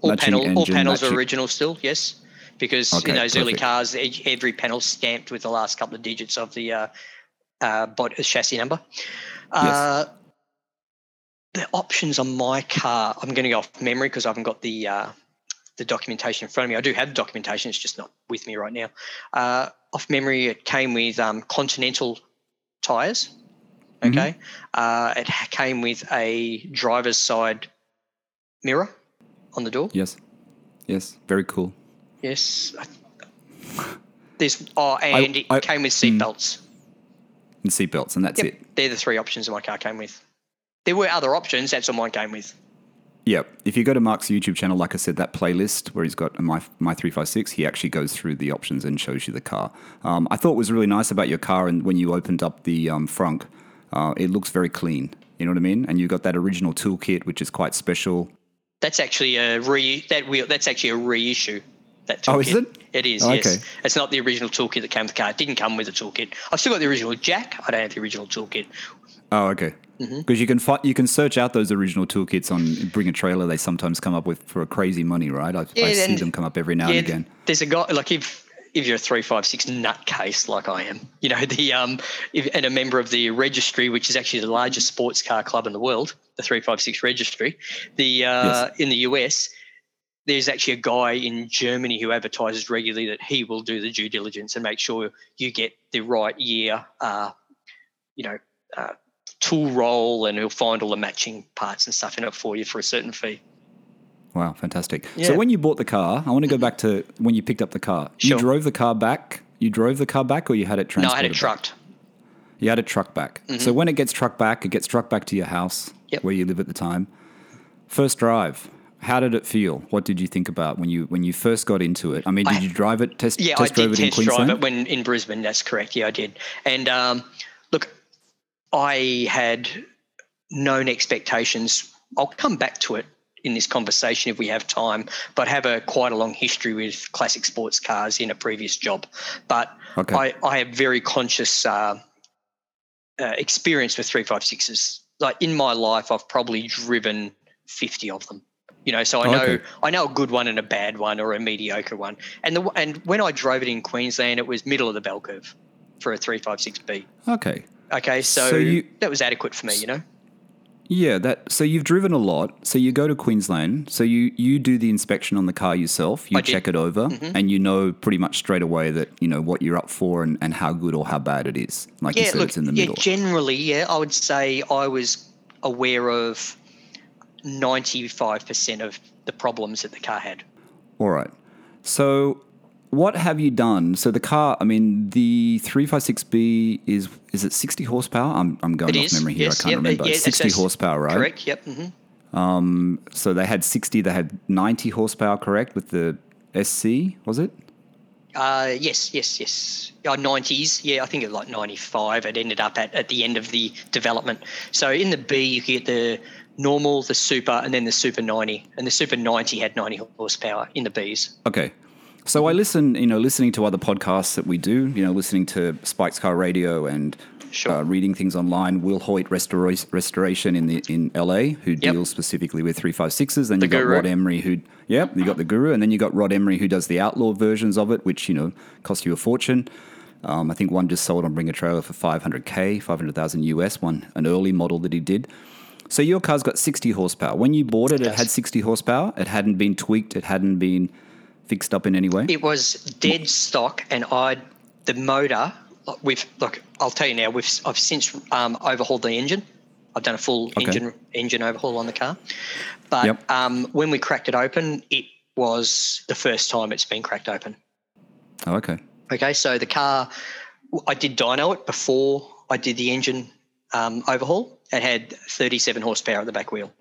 B: All,
A: Matching
B: panel, all
A: engine,
B: panels are original still, yes. Because
A: Okay,
B: in those early cars, every panel stamped with the last couple of digits of the uh, uh, body, chassis number. Uh, the options on my car, I'm going to go off memory because I haven't got the uh, the documentation in front of me. I do have the documentation; it's just not with me right now. Uh, off memory, it came with um, Continental tires.
A: Mhm.
B: Okay, uh, it came with a driver's side mirror on the door.
A: Yes. Yes. Very cool.
B: Yes. This. oh, and
A: I-
B: it came with seat belts.
A: And seatbelts, and that's
B: Yep,
A: it.
B: they're the three options that my car came with. There were other options. That's what mine came with.
A: Yep. If you go to Mark's YouTube channel, like I said, that playlist where he's got my my three five six, he actually goes through the options and shows you the car. Um, I thought was really nice about your car, and when you opened up the um, front, uh, it looks very clean. You know what I mean? And you got that original toolkit, which is quite special.
B: That's actually a re that wheel. That's actually a reissue. That toolkit.
A: Oh, is it?
B: It is.
A: Oh,
B: yes.
A: okay.
B: It's not the original toolkit that came with the car. It didn't come with a toolkit. I've still got the original jack. I don't have the original toolkit.
A: Oh, okay.
B: Mm-hmm.
A: Because you can fi- you can search out those original toolkits on Bring a Trailer. They sometimes come up with for crazy money, right? I, I see them come up every now
B: yeah,
A: and again.
B: there's a guy like if if you're a three five six nutcase like I am, you know *laughs* the um, if, and a member of the registry, which is actually the largest sports car club in the world, the three five six registry, the uh,
A: Yes.
B: in the US. There's actually a guy in Germany who advertises regularly that he will do the due diligence and make sure you get the right year, uh, you know, uh, tool roll, and he'll find all the matching parts and stuff in it for you for a certain fee.
A: Wow, fantastic. So when you bought the car, I want to go back to when you picked up the car.
B: Sure.
A: You drove the car back. You drove the car back, or you had it transported? No.
B: I had it
A: back?
B: trucked.
A: You had it trucked back. So when it gets trucked back, it gets trucked back to your house
B: Yep.
A: where you live at the time. First drive. How did it feel? What did you think about when you when you first got into it? I mean, did
B: I-
A: you drive it? Test
B: Yeah,
A: test
B: I
A: drove
B: did
A: it in
B: test drive it when in Brisbane. That's correct. Yeah, I did. And um, look, I had known expectations. I'll come back to it in this conversation if we have time. But I have a quite a long history with classic sports cars in a previous job. But
A: Okay.
B: I, I have very conscious uh, uh, experience with three five sixes. Like in my life, I've probably driven fifty of them. You know, so I
A: Oh,
B: know
A: okay.
B: I know a good one and a bad one or a mediocre one. And the and when I drove it in Queensland, it was middle of the bell curve for a three five six B.
A: okay.
B: Okay, so,
A: So you-
B: that was adequate for me. You know,
A: Yeah, that. So you've driven a lot. So you go to Queensland. So you you do the inspection on the car yourself. You
B: I did.
A: check it over, mm-hmm. and you know pretty much straight away that you know what you're up for and, and how good or how bad it is. Like you said,
B: look,
A: it's in the middle.
B: yeah,
A: middle.
B: generally, yeah, I would say I was aware of 95% of the problems that the car had.
A: All right. So what have you done? So the car. I mean, the three five six B is is it sixty horsepower? I'm I'm going
B: It
A: off
B: is.
A: memory here.
B: yes,
A: I can't
B: yep,
A: remember.
B: yeah,
A: It's
B: it's-
A: sixty
B: it's
A: horsepower, right?
B: Correct, yep. hmm
A: So they had 60, they had 90 horsepower, correct, with the SC, was it?
B: Uh, yes, yes, yes. Uh, 90s, yeah, I think it was like 95. It ended up at, at the end of the development. So in the B, you get the normal, the super, and then the super 90. And the super 90 had 90 horsepower in the Bs.
A: Okay. So I listen, you know, listening to other podcasts that we do, you know, listening to Spike's Car Radio and
B: Sure.
A: uh, reading things online. Willhoit Restora- Restoration in the in LA, who deals specifically with 356s. Then
B: The
A: you got
B: guru.
A: Rod Emory, who, yep, you got the guru. And then you got Rod Emory, who does the outlaw versions of it, which, you know, cost you a fortune. Um, I think one just sold on Bring a Trailer for 500K, 500,000 US, one, an early model that he did. So your car's got 60 horsepower. When you bought it, it had 60 horsepower. It hadn't been tweaked. It hadn't been fixed up in any way.
B: It was dead stock, and I the motor. We've look. I'll tell you now. We've I've since um, overhauled the engine. I've done a full
A: Okay.
B: engine engine overhaul on the car. But
A: Yep.
B: um, when we cracked it open, it was the first time it's been cracked open.
A: Oh, okay.
B: Okay, so the car, I did dyno it before I did the engine um, overhaul. It had 37 horsepower at the back wheel,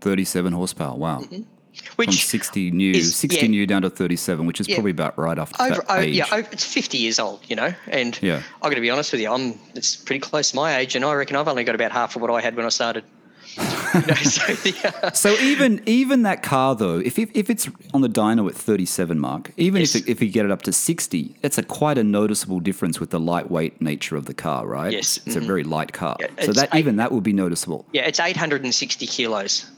A: 37 horsepower. Wow. Mm-hmm. From
B: which
A: 60 new,
B: is-
A: 60
B: yeah.
A: new down to 37, which is
B: Yeah.
A: probably about right after
B: over, oh,
A: that
B: oh,
A: age.
B: yeah, over, it's 50 years old, you know. And
A: Yeah.
B: I got to be honest with you, I'm it's pretty close to my age, and I reckon I've only got about half of what I had when I started. *laughs* know, so
A: even even that car though, if, if, if it's on the dyno at 37 mark, even
B: Yes.
A: if it, if you get it up to 60, it's a quite a noticeable difference with the lightweight nature of the car, right?
B: Yes.
A: It's, it's a very light car.
B: Yeah,
A: so that
B: eight-
A: even that would be noticeable.
B: yeah, it's 860 kilos.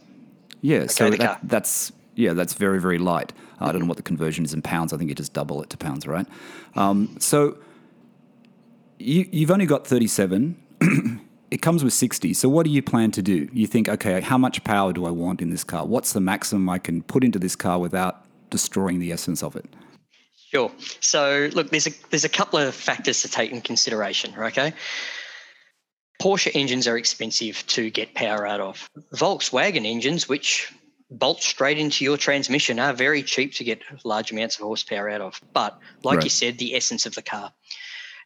A: Yeah, so that, that's yeah, that's very very light. I don't know what the conversion is in pounds. I think you just double it to pounds, right? Um, so you you've only got thirty seven. *clears throat* it comes with sixty. So what do you plan to do? You think, okay, how much power do I want in this car? What's the maximum I can put into this car without destroying the essence of it?
B: Sure. So look, there's a there's a couple of factors to take in consideration. Okay. Porsche engines are expensive to get power out of. Volkswagen engines, which bolt straight into your transmission, are very cheap to get large amounts of horsepower out of. But like you said, the essence of the car,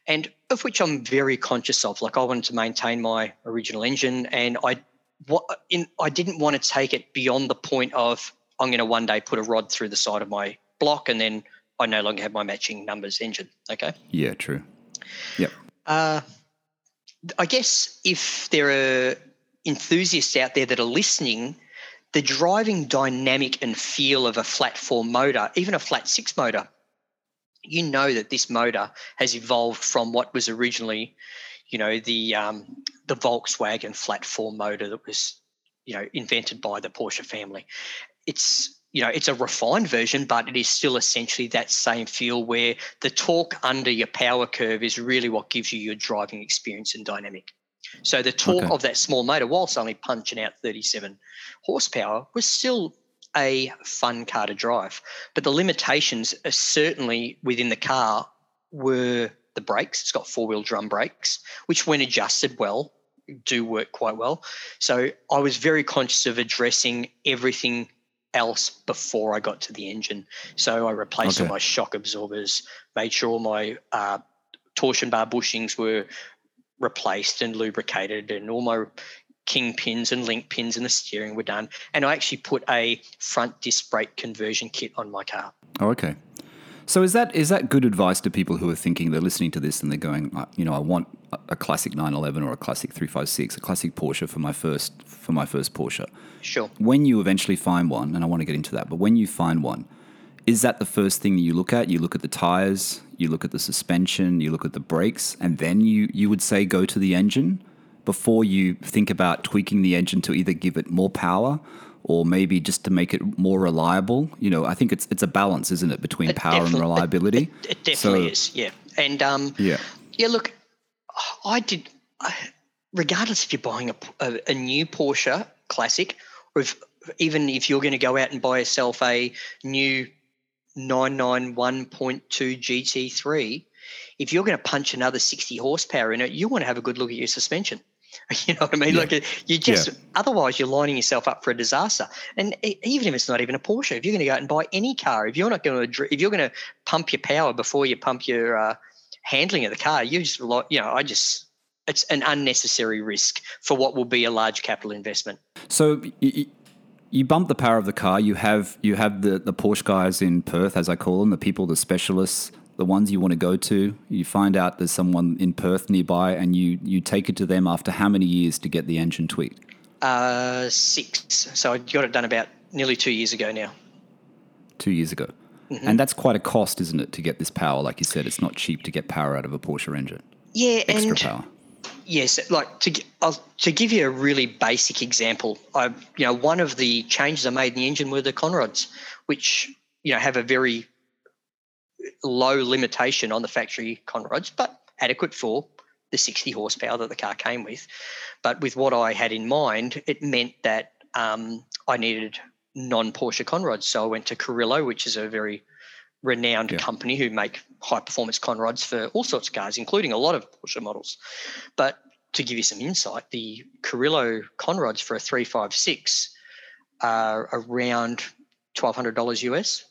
B: and of which I'm very conscious of. Like I wanted to maintain my original engine, and I what in I didn't want to take it beyond the point of I'm going to one day put a rod through the side of my block, and then I no longer have my matching numbers engine. Okay.
A: Yeah, true. Yep.
B: Uh, I guess if there are enthusiasts out there that are listening, the driving dynamic and feel of a flat four motor, even a flat six motor, you know that this motor has evolved from what was originally, you know, the um, the Volkswagen flat four motor that was, you know, invented by the Porsche family. It's you know, it's a refined version, but it is still essentially that same feel where the torque under your power curve is really what gives you your driving experience and dynamic. So the torque
A: Okay.
B: of that small motor, whilst only punching out 37 horsepower, was still a fun car to drive. But the limitations are certainly within the car were the brakes. It's got four wheel drum brakes, which, when adjusted well, do work quite well. So I was very conscious of addressing everything else before I got to the engine. So I replaced all my shock absorbers, made sure all my uh, torsion bar bushings were replaced and lubricated, and all my king pins and link pins and the steering were done. And I actually put a front disc brake conversion kit on my car.
A: Oh, okay. So is that is that good advice to people who are thinking they're listening to this and they're going, uh, you know, I want a- a classic 911 or a classic 356, a classic Porsche for my first for my first Porsche.
B: Sure.
A: When you eventually find one, and I want to get into that, but when you find one, is that the first thing you look at? You look at the tires, you look at the suspension, you look at the brakes, and then you you would say go to the engine before you think about tweaking the engine to either give it more power or maybe just to make it more reliable. You know, I think it's it's a balance, isn't it, between
B: It
A: power and reliability?
B: It, it definitely
A: So-
B: is. Yeah. And um,
A: Yeah.
B: yeah, look, I did. I, regardless if you're buying a, a, a new Porsche Classic or if even if you're going to go out and buy yourself a new 991.2 GT3, if you're going to punch another 60 horsepower in it, you want to have a good look at your suspension. *laughs* You know what I mean? Yeah. Like you just yeah. otherwise you're lining yourself up for a disaster. And even if it's not even a Porsche, if you're going to go out and buy any car, if you're not going to if you're going to pump your power before you pump your uh, handling of the car, you just you know I just it's an unnecessary risk for what will be a large capital investment.
A: So. you bump the power of the car. You have you have the, the Porsche guys in Perth, as I call them, the people, the specialists the ones you want to go to. You find out there's someone in Perth nearby, and you you take it to them after how many years to get the engine tweaked?
B: Uh, six. So I got it done about nearly two years ago now.
A: Two years ago. Mm-hmm. And that's quite a cost, isn't it, to get this power? Like you said, it's not cheap to get power out of a Porsche engine.
B: Yeah,
A: extra power.
B: Yes, like to I'll, to give you a really basic example, I you know one of the changes I made in the engine were the conrods, which you know have a very low limitation on the factory conrods, but adequate for the 60 horsepower that the car came with. But with what I had in mind, it meant that um, I needed non Porsche conrods. So I went to Carrillo, which is a very renowned yeah. company who make high performance conrods for all sorts of cars, including a lot of Porsche models. But to give you some insight, the Carrillo conrods for a 356 are around $1,200 US.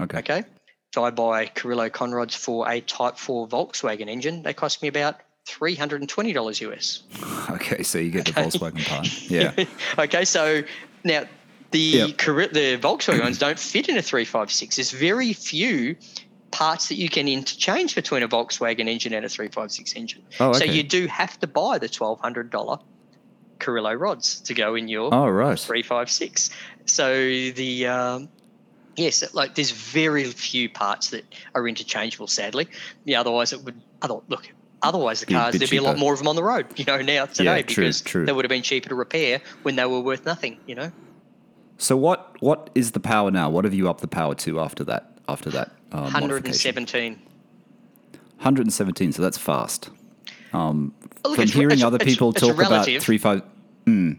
A: Okay.
B: Okay. So I buy Carrillo conrods for a Type 4 Volkswagen engine. They cost me about $320 US. *laughs*
A: Okay, so you get the Volkswagen part. Yeah. *laughs*
B: okay, so now the yep. the Volkswagen ones don't fit in a 356. There's very few parts that you can interchange between a Volkswagen engine and a 356 engine. Oh, okay. So you do have to buy the $1,200 Carrillo rods to go in your
A: oh, right.
B: 356. So the um, yes, like there's very few parts that are interchangeable. Sadly, yeah. Otherwise, it would. Other look. Otherwise, the cars there'd be a lot more of them on the road. *laughs* You know, now today yeah, true, because true. they would have been cheaper to repair when they were worth nothing. You know.
A: So what what is the power now? What have you upped the power to after that? After that,
B: uh, 117.
A: 117. So that's fast. Um, Look, from hearing other people talk about three five. Mm,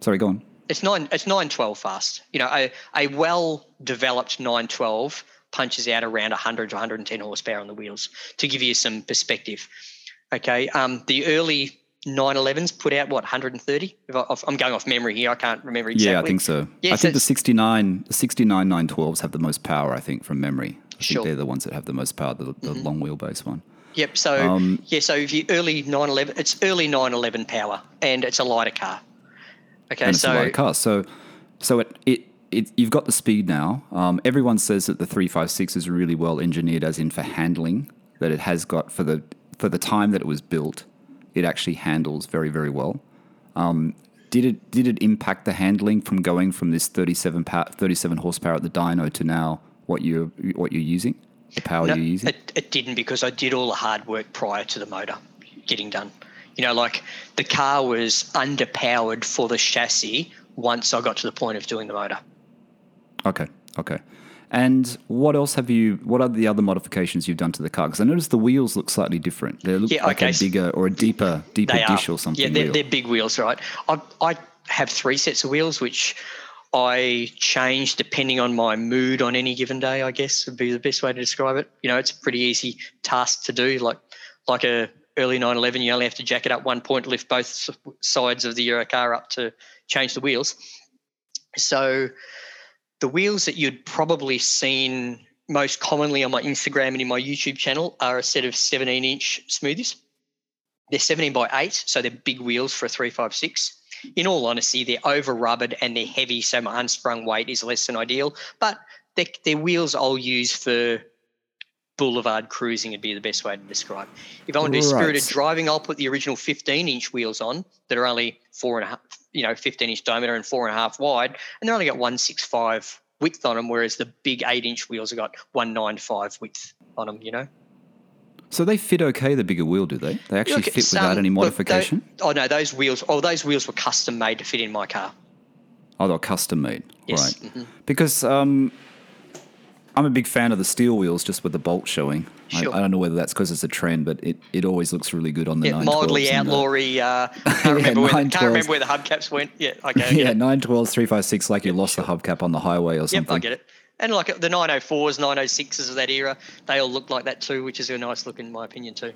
A: sorry, go on
B: it's nine it's nine twelve fast. You know, a, a well developed nine twelve punches out around 100 to 110 horsepower on the wheels to give you some perspective. Okay, um, the early 911s put out what 130. If I, am going off memory here, I can't remember exactly.
A: Yeah, I think so. I think the 69 the 69 912s have the most power. I think from memory. I sure. think they're the ones that have the most power. The, the mm-hmm. long wheelbase one.
B: Yep. So um, yeah. So if you early 911, it's early 911 power, and it's a lighter car. Okay,
A: and it's
B: so
A: a light car. So, so it, it, it you've got the speed now. Um, everyone says that the 356 is really well engineered, as in for handling. That it has got for the for the time that it was built, it actually handles very very well. Um, did it did it impact the handling from going from this 37 power, 37 horsepower at the dyno to now what you what you're using, the power no, you're using?
B: It, it didn't because I did all the hard work prior to the motor getting done. You know, like the car was underpowered for the chassis once I got to the point of doing the motor.
A: Okay, okay. And what else have you? What are the other modifications you've done to the car? Because I noticed the wheels look slightly different. They look yeah, like okay. a bigger or a deeper, deeper they dish
B: are.
A: or something.
B: Yeah, they're, they're, big wheels, right? I, I have three sets of wheels, which I change depending on my mood on any given day. I guess would be the best way to describe it. You know, it's a pretty easy task to do. Like, like a early 911, you only have to jack it up one point, lift both sides of the Euro car up to change the wheels. So the wheels that you'd probably seen most commonly on my Instagram and in my YouTube channel are a set of 17 inch smoothies. They're 17 by 8, so they're big wheels for a 356. In all honesty, they're over rubbered and they're heavy, so my unsprung weight is less than ideal. But they're, they're wheels I'll use for boulevard cruising would be the best way to describe. If I want to do right. spirited driving, I'll put the original 15 inch wheels on that are only four and a half, you know, 15 inch diameter and four and a half wide, and they're only got 165 width on them, whereas the big eight inch wheels have got 195 width on them, you know.
A: So they fit okay, the bigger wheel, do they? They actually fit some, without any modification?
B: They, oh, no, those wheels, oh, those wheels were custom made to fit in my car.
A: Oh, they're custom made,
B: yes.
A: right? Mm-hmm. Because um, I'm a big fan of the steel wheels just with the bolt showing.
B: Sure.
A: I, I don't know whether that's because it's a trend, but it, it always looks really good on the
B: Yeah,
A: 912s
B: mildly outlawry. Uh, *laughs* can't, remember where, the- can't remember where the hubcaps went. Yeah, okay. *laughs*
A: Yeah, 912s, 356, like you lost the hubcap on the highway or
B: Yep,
A: something.
B: I get it. And like the 904s, 906s of that era, they all look like that too, which is a nice look in my opinion too.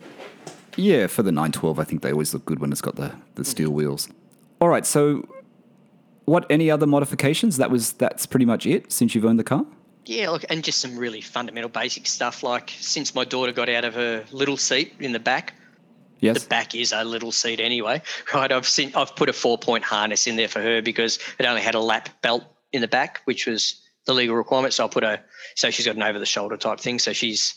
A: Yeah, for the 912, I think they always look good when it's got the, the steel wheels. All right, so what any other modifications? That was that's pretty much it since you've owned the car?
B: Yeah, look, and just some really fundamental basic stuff like since my daughter got out of her little seat in the back,
A: Yes.
B: the back is a little seat anyway, *laughs* right? I've seen I've put a four point harness in there for her because it only had a lap belt in the back, which was the legal requirement. So I put a so she's got an over the shoulder type thing, so she's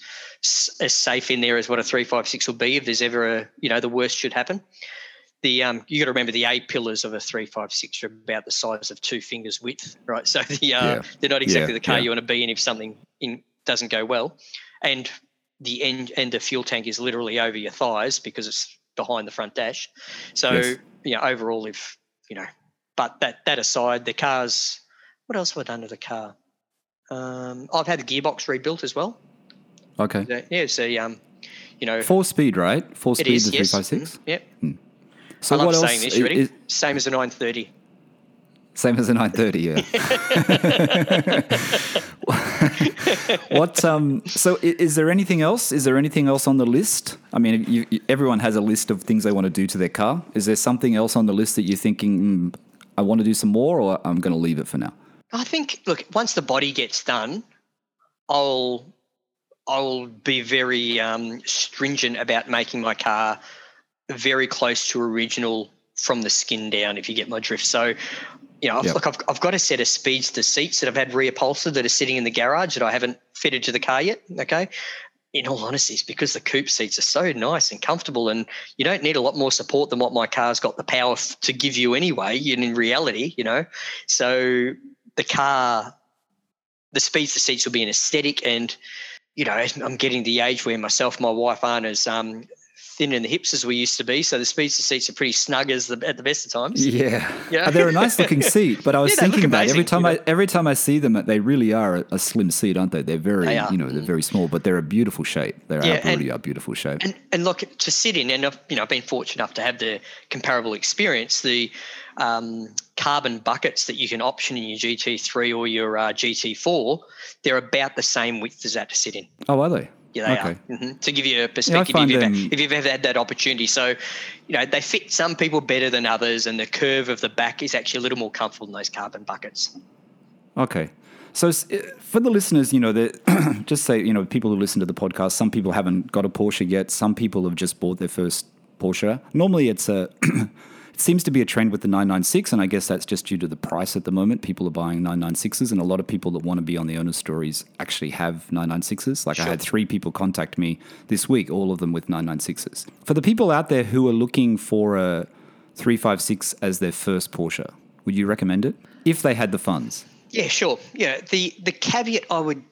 B: as safe in there as what a three five six will be if there's ever a you know the worst should happen. The um you got to remember the A pillars of a three five six are about the size of two fingers width, right? So the uh,
A: Yeah.
B: they're not exactly
A: Yeah,
B: the car
A: yeah.
B: you want to be in if something in, doesn't go well, and the end and the fuel tank is literally over your thighs because it's behind the front dash. So
A: Yes.
B: you know overall, if you know, but that that aside, the cars. What else have I done to the car? Um, I've had the gearbox rebuilt as well.
A: Okay.
B: Yeah, So um, you know,
A: Four speed, right? Four speed
B: is
A: the
B: yes.
A: 356.
B: Mhm, Yep.
A: So
B: I love
A: what else?
B: saying this. You ready?
A: is-
B: Same as a 930.
A: same as a 930, yeah. *laughs* *laughs* what um so is there anything else? Is there anything else on the list? I mean, you, you- everyone has a list of things they want to do to their car. Is there something else on the list that you're thinking mm, I want to do some more or I'm going to leave it for now?
B: I think look, once the body gets done, I'll I'll be very um, stringent about making my car very close to original from the skin down. If you get my drift, so you know, I've,
A: Yep.
B: look, I've, I've got a set of speedster seats that I've had reupholstered that are sitting in the garage that I haven't fitted to the car yet. Okay. In all honesty, it's because the coupe seats are so nice and comfortable, and you don't need a lot more support than what my car's got the power f- to give you anyway. And in reality, you know, so the car, the speedster seats will be an aesthetic, and you know, I'm getting the age where myself, my wife aren't as um, thin in the hips as we used to be. So the speedster seats are pretty snug as the, at the best of times.
A: Yeah,
B: Yeah.
A: they're a nice looking *laughs* seat. But I was
B: Yeah, they
A: thinking that every time I every time I see them, they really are a, a slim seat, aren't they? They're very,
B: They
A: you know, they're very small, but they're a beautiful shape. They're
B: Yeah,
A: absolutely
B: and-
A: a beautiful shape.
B: And, and look to sit in, and I've you know I've been fortunate enough to have the comparable experience. The um, carbon buckets that you can option in your GT3 or your uh, GT4, they're about the same width as that to sit in.
A: oh, are they?
B: Yeah, they
A: Okay.
B: are. hmm To give you a perspective,
A: find
B: if, you've,
A: them-
B: if you've ever had that opportunity. So, you know, they fit some people better than others, and the curve of the back is actually a little more comfortable than those carbon buckets.
A: Okay. So uh, for the listeners, you know, *clears throat* just say, you know, people who listen to the podcast, some people haven't got a Porsche yet. Some people have just bought their first Porsche. Normally, it's a *clears throat* it seems to be a trend with the 996, and I guess that's just due to the price at the moment. People are buying 996s, and a lot of people that want to be on the owner stories actually have 996s. Like I had three people contact me this week, all of them with 996s. For the people out there who are looking for a 356 as their first Porsche, would you recommend it if they had the funds?
B: Yeah, sure. Yeah, the the caveat I would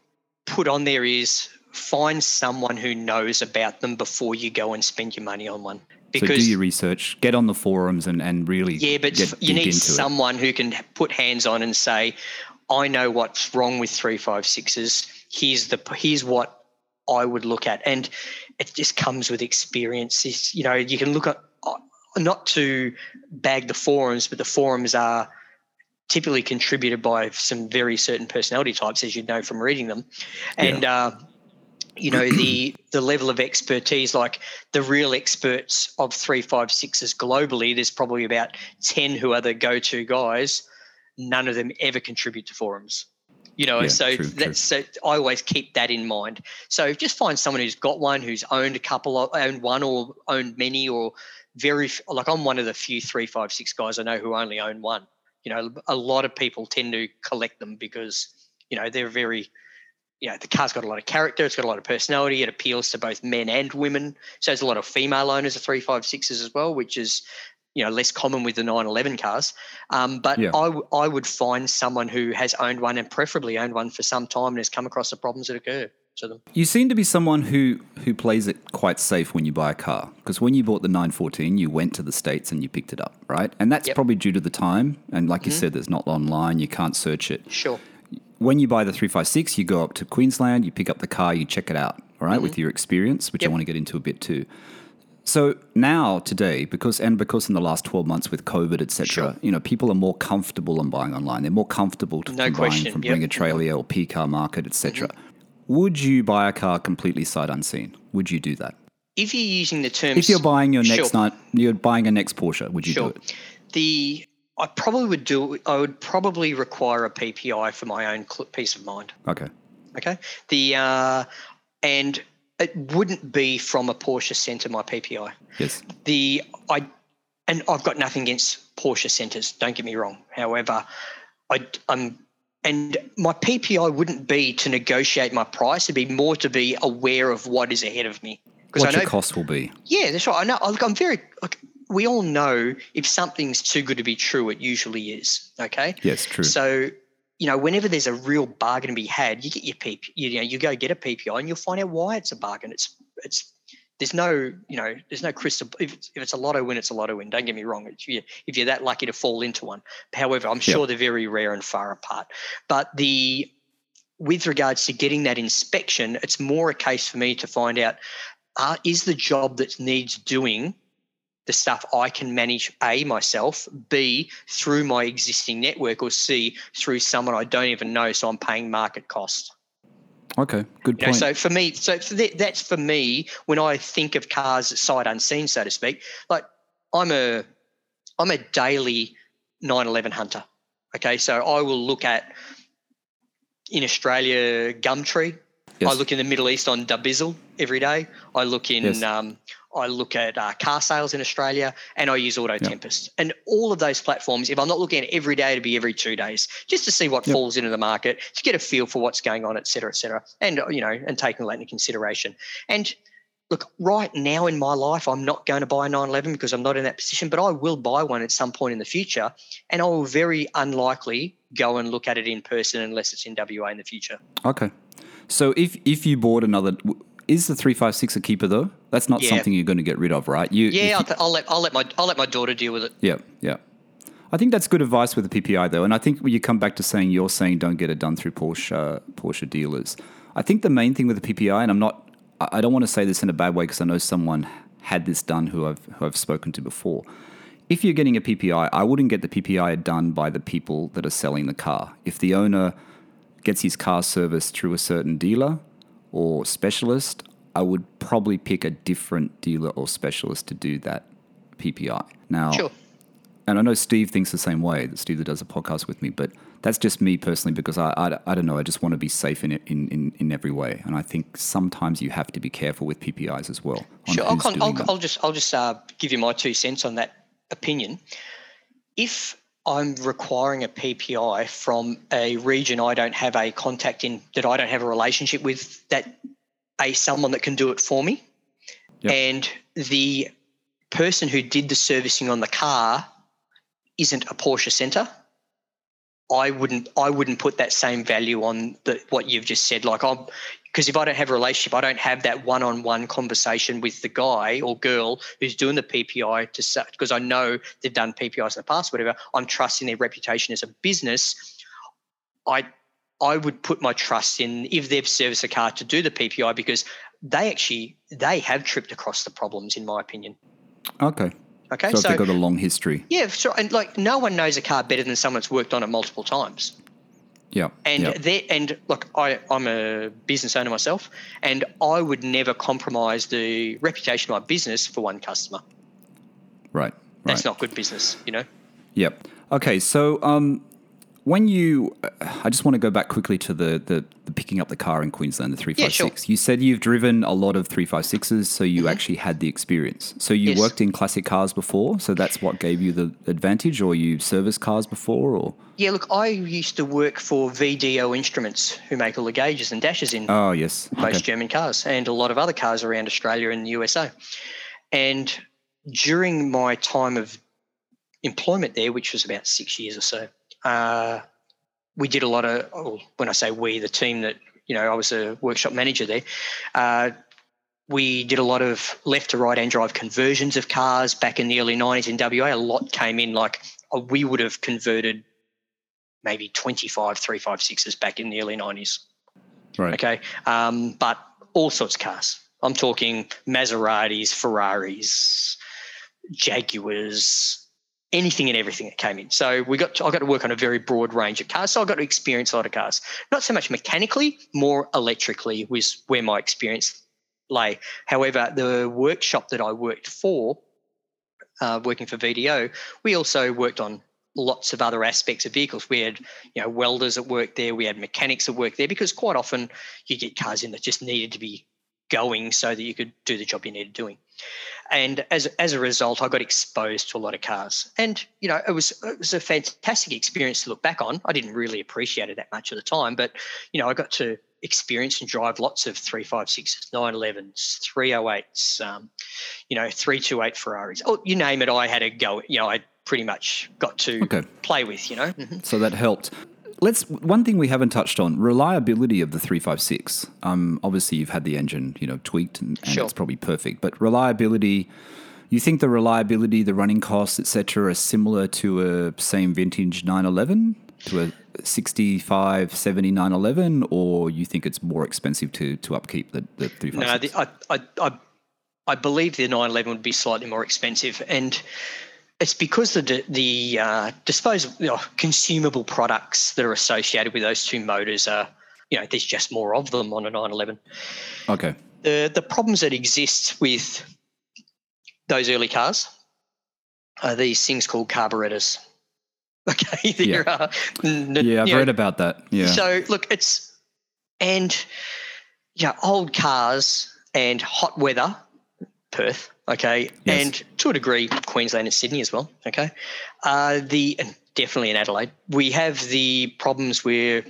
B: put on there is find someone who knows about them before you go and spend your money on one.
A: So do your research, get on the forums, and, and really
B: yeah, but
A: get
B: you need someone who can put hands on and say, "I know what's wrong with three five sixes. Here's the here's what I would look at," and it just comes with experience. It's, you know, you can look at uh, not to bag the forums, but the forums are typically contributed by some very certain personality types, as you'd know from reading them, and. Uh, you know the the level of expertise like the real experts of 356s globally there's probably about 10 who are the go-to guys. None of them ever contribute to forums. You know
A: Yeah,
B: so
A: true,
B: that's so i always keep that in mind. So just find someone who's got one who's owned a couple of owned one or owned many or very like i'm one of the few 356 guys i know who only own one. You know a lot of people tend to collect them because you know they're very you know, the car's got a lot of character, it's got a lot of personality, it appeals to both men and women. So there's a lot of female owners of 356s as well, which is, you know, less common with the 911 cars. Um, but
A: Yeah.
B: I, w- I would find someone who has owned one and preferably owned one for some time and has come across the problems that occur to them.
A: You seem to be someone who who plays it quite safe when you buy a car because when you bought the 914, you went to the states and you picked it up, right? And that's
B: Yep.
A: probably due to the time. And like you said, there's not online, you can't search it.
B: Sure.
A: When you buy the 356, you go up to Queensland, you pick up the car, you check it out, all right, with mm-hmm. your experience, which I want to get into a bit too. So now today, because and because in the last 12 months with COVID, etc.,
B: Sure.
A: you know, people are more comfortable in buying online. They're more comfortable to
B: No
A: from buying
B: question,
A: from
B: yep.
A: Bring a Trailer or PCARMARKET, etc. Mm-hmm. Would you buy a car completely sight unseen? Would you do that?
B: If you're using the terms,
A: If you're buying your next
B: Sure.
A: night, you're buying a next Porsche, would you
B: Sure.
A: do it?
B: the I probably would do. I would probably require a PPI for my own cl- peace of mind.
A: Okay.
B: Okay. The uh, and it wouldn't be from a Porsche Centre my PPI.
A: Yes.
B: The I and I've got nothing against Porsche centres. Don't get me wrong. However, I I'm and my PPI wouldn't be to negotiate my price. It'd be more to be aware of what is ahead of me. Because I
A: What
B: know
A: your cost will be.
B: yeah, that's right. I know. Look, I'm very. Like, we all know if something's too good to be true, it usually is. Okay.
A: Yes, true.
B: So, you know, whenever there's a real bargain to be had, you get your PP. You, know, you go get a PPI, and you'll find out why it's a bargain. It's it's. There's no, you know, there's no crystal. If it's, if it's a lotto win, it's a lotto win. Don't get me wrong. If, you, if you're that lucky to fall into one, however, I'm sure they're very rare and far apart. But the with regards to getting that inspection, it's more a case for me to find out uh, is the job that needs doing the stuff I can manage A myself, B through my existing network, or C through someone I don't even know, so I'm paying market cost.
A: Okay, good
B: You know,
A: point.
B: so for me, so for that, that's for me when I think of cars sight unseen, so to speak. Like I'm a, I'm a daily 911 hunter. Okay, so I will look at in Australia Gumtree.
A: Yes.
B: I look in the Middle East on Dubizzle every day. I look in.
A: Yes.
B: Um, I look at uh, car sales in Australia, and I use Auto Tempest. And all of those platforms, if I'm not looking at it every day, to be every two days, just to see what
A: Yep.
B: falls into the market, to get a feel for what's going on, et cetera, et cetera, and you know, and taking that into consideration. And look, right now in my life, I'm not going to buy a 911 because I'm not in that position, but I will buy one at some point in the future, and I will very unlikely go and look at it in person unless it's in WA in the future.
A: Okay. So if if you bought another, is the three five six a keeper though? That's not
B: Yeah.
A: something you're going to get rid of, right? You,
B: Yeah,
A: you-
B: I'll, I'll let I'll let my I'll let my daughter deal with it.
A: yeah, yeah. I think that's good advice with the PPI though, and I think when you come back to saying you're saying don't get it done through Porsche uh, Porsche dealers. I think the main thing with the PPI, and I'm not, I I don't want to say this in a bad way because I know someone had this done who I've who I've spoken to before. If you're getting a PPI, I wouldn't get the PPI done by the people that are selling the car. If the owner gets his car serviced through a certain dealer or specialist, I would probably pick a different dealer or specialist to do that PPI. Now,
B: Sure.
A: and I know Steve thinks the same way, that Steve that does a podcast with me, but that's just me personally because I, I, I don't know, I just want to be safe in, it, in, in, in every way. And I think sometimes you have to be careful with PPIs as well.
B: Sure, I'll, con- I'll. I'll just I'll just uh, give you my two cents on that opinion. If I'm requiring a PPI from a region I don't have a contact in, that I don't have a relationship with, that a someone that can do it for me,
A: Yep.
B: and the person who did the servicing on the car isn't a Porsche Centre, I wouldn't I wouldn't put that same value on the what you've just said. Like I'm because if I don't have a relationship, I don't have that one-on-one conversation with the guy or girl who's doing the PPI to because I know they've done PPIs in the past, whatever. I'm trusting their reputation as a business. I I would put my trust in if they've serviced a car to do the PPI because they actually they have tripped across the problems, in my opinion.
A: okay.
B: Okay,
A: So,
B: so,
A: they've got a long history.
B: yeah, sure, and like no one knows a car better than someone that's worked on it multiple times.
A: Yeah.
B: And they and look, I, I'm a business owner myself, and I would never compromise the reputation of my business for one customer.
A: right. Right.
B: That's not good business, you know.
A: Yep. Okay. So, um, when you, I just want to go back quickly to the, the, the picking up the car in Queensland, the 356. You said you've driven a lot of 356s, so you actually had the experience. So you
B: Mm-hmm. Yes.
A: worked in classic cars before, so that's what gave you the advantage, or you serviced cars before, or?
B: Yeah, look, I used to work for VDO Instruments, who make all the gauges and dashes in
A: Oh, yes.
B: most
A: Okay.
B: German cars and a lot of other cars around Australia and the USA. And during my time of employment there, which was about six years or so, uh, we did a lot of, oh, when I say we, the team that, you know, I was a workshop manager there, uh, we did a lot of left to right hand drive conversions of cars back in the early 90s in WA. A lot came in, like uh, we would have converted maybe 25 356s back in the early 90s.
A: Right.
B: Okay. Um, but all sorts of cars. I'm talking Maseratis, Ferraris, Jaguars, anything and everything that came in. So we got to, I got to work on a very broad range of cars. So I got to experience a lot of cars. Not so much mechanically, more electrically was where my experience lay. However, the workshop that I worked for, uh, working for VDO, we also worked on lots of other aspects of vehicles. We had, you know, welders at work there. We had mechanics at work there because quite often you get cars in that just needed to be going so that you could do the job you needed doing. And as as a result, I got exposed to a lot of cars, and you know, it was it was a fantastic experience to look back on. I didn't really appreciate it that much at the time, but you know, I got to experience and drive lots of 356s, 911s, 308s, um, you know, 328 Ferraris. Oh, you name it, I had a go. You know, I pretty much got to
A: Okay.
B: play with, you know. Mm-hmm.
A: So that helped. Let's one thing we haven't touched on reliability of the 356. Um, obviously you've had the engine, you know, tweaked and, and
B: Sure.
A: it's probably perfect. But reliability, you think the reliability, the running costs, etc., are similar to a same vintage 911 to a 65, 70 911, or you think it's more expensive to to upkeep the, the 356?
B: No, the, I, I, I, I believe the 911 would be slightly more expensive, and it's because the the uh, disposable, you know, consumable products that are associated with those two motors are, you know, there's just more of them on a 911.
A: okay.
B: The the problems that exist with those early cars are these things called carburetors. *laughs* Okay,
A: Yeah.
B: are. n-
A: Yeah, I've
B: you know,
A: read about that. Yeah.
B: so look, it's and yeah, old cars and hot weather, Perth, okay,
A: Yes.
B: and to a degree, Queensland and Sydney as well, okay. Uh, the and definitely in Adelaide, we have the problems where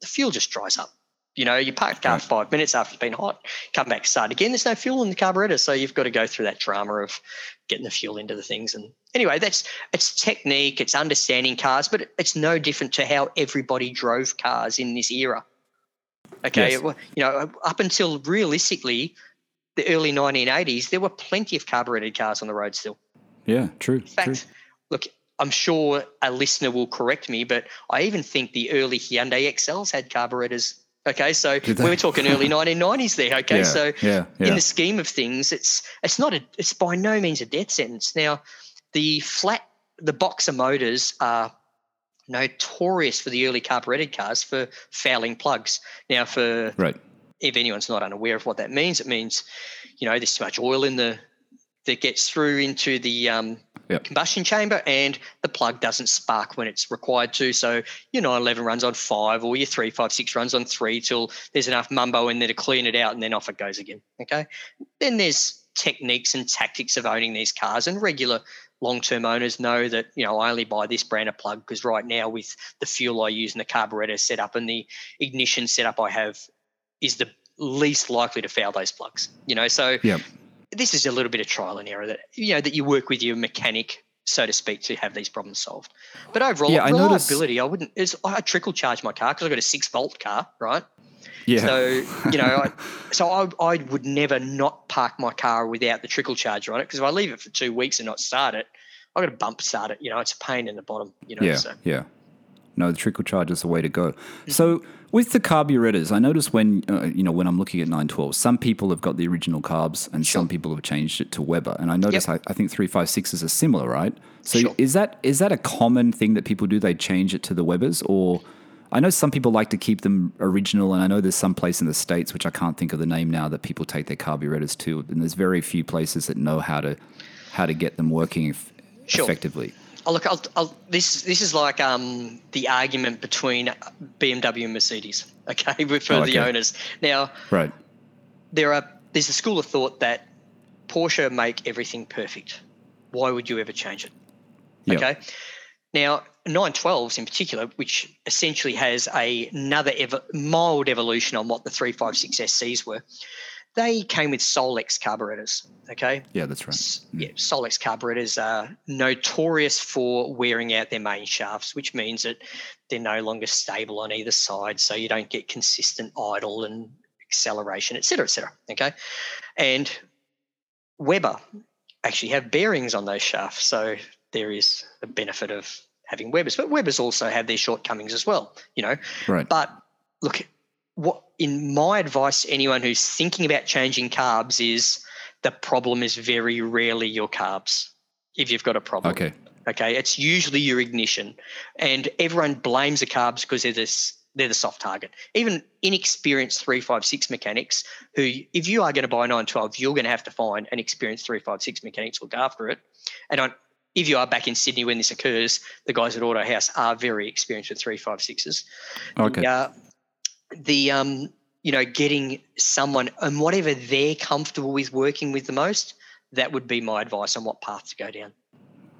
B: the fuel just dries up. You know, you park the car
A: Right.
B: five minutes after it's been hot, come back, start again. There's no fuel in the carburetor, so you've got to go through that drama of getting the fuel into the things. And anyway, that's it's technique, it's understanding cars, but it's no different to how everybody drove cars in this era. Okay,
A: Yes.
B: you know, up until realistically the early 1980s, there were plenty of carbureted cars on the road still.
A: yeah, true.
B: In fact,
A: true.
B: look, I'm sure a listener will correct me, but I even think the early Hyundai Excels had carburetors. Okay, so we're talking early *laughs* 1990s there. Okay,
A: yeah,
B: so
A: yeah, yeah.
B: in the scheme of things, it's it's not a it's by no means a death sentence. Now, the flat the boxer motors are notorious for the early carbureted cars for fouling plugs. Now, for
A: right.
B: If anyone's not unaware of what that means, it means you know there's too much oil in the that gets through into the um,
A: Yep.
B: combustion chamber, and the plug doesn't spark when it's required to. So your 911 runs on five, or your 356 runs on three till there's enough mumbo in there to clean it out, and then off it goes again. Okay. Then there's techniques and tactics of owning these cars, and regular long-term owners know that you know I only buy this brand of plug because right now with the fuel I use and the carburetor setup and the ignition setup I have is the least likely to foul those plugs. You know, so
A: Yep.
B: this is a little bit of trial and error that you know that you work with your mechanic, so to speak, to have these problems solved. But overall,
A: Yeah, I
B: reliability, I wouldn't. Is I trickle charge my car because I've got a six volt car, right?
A: Yeah.
B: So you know, I, *laughs* so I, I would never not park my car without the trickle charger on it because if I leave it for two weeks and not start it, I've got to bump start it. You know, it's a pain in the bottom. You know,
A: Yeah,
B: so
A: yeah. No, the trickle charge is the way to go.
B: Mm-hmm.
A: So with the carburetors, I notice when uh, you know when I'm looking at 912, some people have got the original carbs and some people have changed it to Weber. And I notice I, I think 356s are similar, right? So
B: Sure.
A: is that is that a common thing that people do? They change it to the Webers, or I know some people like to keep them original, and I know there's some place in the states which I can't think of the name now that people take their carburetors to, and there's very few places that know how to how to get them working
B: Sure.
A: effectively.
B: Oh, look, I'll, I'll, this this is like um, the argument between BMW and Mercedes. *laughs* Okay, for
A: Oh,
B: the owners now.
A: Right.
B: there are there's a school of thought that Porsche make everything perfect. Why would you ever change it?
A: Yeah.
B: Okay. Now, 912s in particular, which essentially has a, another evo- mild evolution on what the 356 SCs were, they came with Solex carburetors. Okay.
A: Yeah, that's right.
B: S- mm. Yeah, Solex carburetors are notorious for wearing out their main shafts, which means that they're no longer stable on either side, so you don't get consistent idle and acceleration, et cetera, et cetera. Okay, and Weber actually have bearings on those shafts, so there is a benefit of having Webers, but Webers also have their shortcomings as well, you know.
A: Right.
B: But look, what in my advice to anyone who's thinking about changing carbs is the problem is very rarely your carbs if you've got a problem.
A: Okay.
B: Okay. It's usually your ignition. And everyone blames the carbs because they're this they're the soft target. Even inexperienced 356 mechanics, who, if you are going to buy 912, you're going to have to find an experienced 356 mechanic to look after it. And on, if you are back in Sydney when this occurs, the guys at Auto House are very experienced with 356s.
A: Okay.
B: The, uh, the um, you know, getting someone and whatever they're comfortable with working with the most, that would be my advice on what path to go down.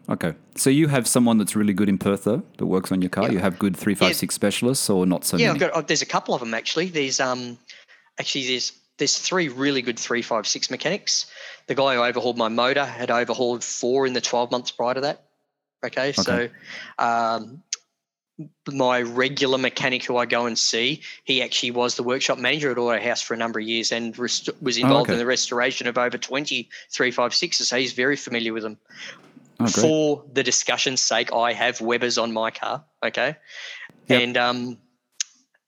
A: Okay. So you have someone that's really good in Perth, though, that works on your car.
B: Yeah.
A: You have good 356 specialists, or not so
B: yeah,
A: many?
B: I've got. oh, There's a couple of them actually. There's um, actually there's there's three really good three five six mechanics. The guy who overhauled my motor had overhauled four in the twelve months prior to that. Okay, so um, my regular mechanic who I go and see, he actually was the workshop manager at Auto House for a number of years and rest- was involved
A: okay.
B: in the restoration of over 20 356s. So he's very familiar with them.
A: Oh.
B: For the discussion's sake, I have Webers on my car. Okay.
A: Yep.
B: And, um,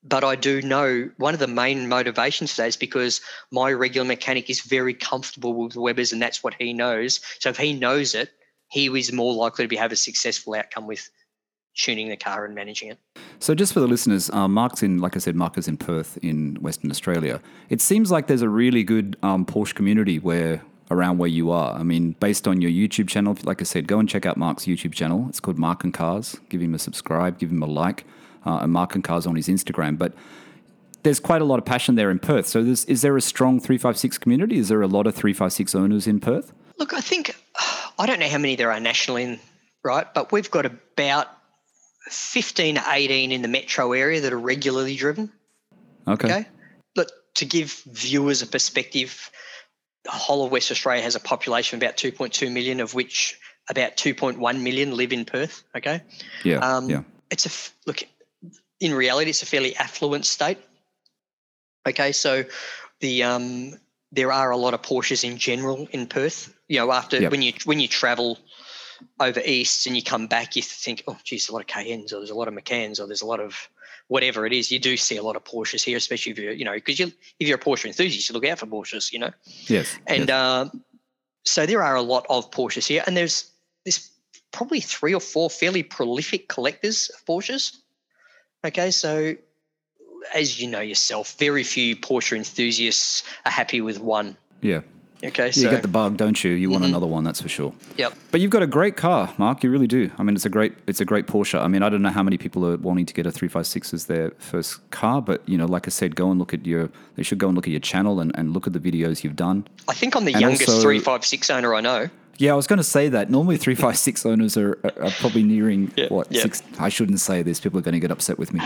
B: but I do know one of the main motivations for that is because my regular mechanic is very comfortable with Webers and that's what he knows. So if he knows it, he is more likely to be, have a successful outcome with tuning the car and managing it.
A: So, just for the listeners, um, Mark's in, like I said, Mark is in Perth in Western Australia. It seems like there's a really good um, Porsche community where around where you are. I mean, based on your YouTube channel, like I said, go and check out Mark's YouTube channel. It's called Marc and Cars. Give him a subscribe, give him a like, uh, and Marc and Cars on his Instagram. But there's quite a lot of passion there in Perth. So, there's, is there a strong 356 community? Is there a lot of 356 owners in Perth?
B: Look, I think I don't know how many there are nationally, right? But we've got about 15 to 18 in the metro area that are regularly driven.
A: Okay.
B: Okay. Look, to give viewers a perspective, the whole of West Australia has a population of about 2.2 million, of which about 2.1 million live in Perth. Okay.
A: Yeah.
B: Um,
A: yeah.
B: It's a look. In reality, it's a fairly affluent state. Okay, so the um, there are a lot of Porsches in general in Perth. You know, after
A: Yep.
B: when you when you travel over east and you come back, you think, oh, geez, a lot of Cayennes, or there's a lot of Macans or there's a lot of whatever it is. You do see a lot of Porsches here, especially if you're, you know, because you if you're a Porsche enthusiast, you look out for Porsches, you know.
A: Yes.
B: And
A: yes.
B: um, so there are a lot of Porsches here, and there's there's probably three or four fairly prolific collectors of Porsches. Okay, so as you know yourself, very few Porsche enthusiasts are happy with one.
A: yeah.
B: Okay,
A: You get the bug, don't you? You want
B: Mhm.
A: another one, that's for sure.
B: yep.
A: But you've got a great car, Mark. You really do. I mean, it's a great, it's a great Porsche. I mean, I don't know how many people are wanting to get a 356 as their first car, but you know, like I said, go and look at your. They should go and look at your channel and, and look at the videos you've done.
B: I think I'm the
A: And
B: youngest 356 owner I know.
A: Yeah, I was going to say that. Normally, 356 owners are, are, are probably nearing
B: Yeah,
A: what
B: yeah.
A: six. I shouldn't say this. People are going to get upset with me.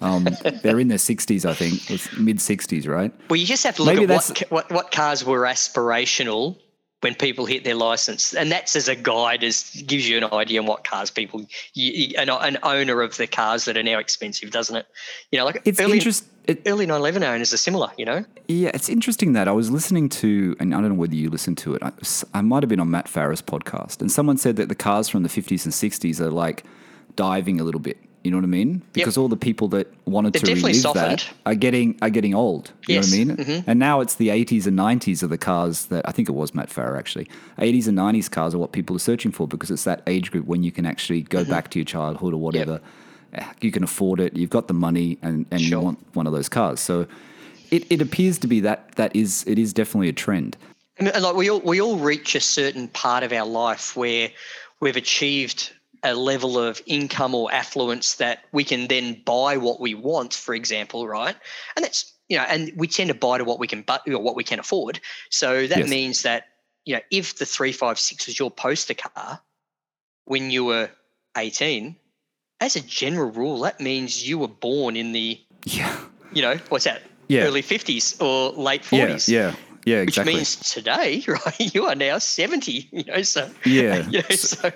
A: Um, they're in their 60s, I think, mid 60s, right?
B: Well, you just have to look
A: Maybe
B: at what, what what cars were aspirational when people hit their license, and that's as a guide as gives you an idea on what cars people you, an, an owner of the cars that are now expensive, doesn't it? You know, like
A: It's
B: early,
A: interesting. It,
B: early 911 owners are similar. You know,
A: Yeah, it's interesting that I was listening to, and I don't know whether you listened to it. I, I might have been on Matt Farah's podcast, and someone said that the cars from the 50s and 60s are like diving a little bit. You know what I mean? Because all the people that wanted
B: They've
A: to relive
B: softened.
A: that are getting are getting old. You
B: Yes.
A: know what I mean?
B: Mhm.
A: And now it's the 80s and 90s of the cars that I think it was Matt Farah actually. 80s and 90s cars are what people are searching for because it's that age group when you can actually go
B: Mm-hmm.
A: back to your childhood or whatever. Eh, You can afford it. You've got the money, and, and you want one of those cars. So it, it appears to be that that is it is definitely a trend.
B: I mean, like we all we all reach a certain part of our life where we've achieved a level of income or affluence that we can then buy what we want, for example, right? And that's you know, and we tend to buy to what we can but or what we can afford. So that
A: Yes.
B: means that you know, if the three five six was your poster car when you were eighteen, as a general rule, that means you were born in the
A: Yeah.
B: you know what's that
A: Yeah.
B: early fifties or late forties
A: Yeah. Yeah.
B: which
A: Exactly.
B: means today, *laughs* right? You are now seventy. You know, so
A: Yeah. *laughs*
B: You know,
A: So-
B: so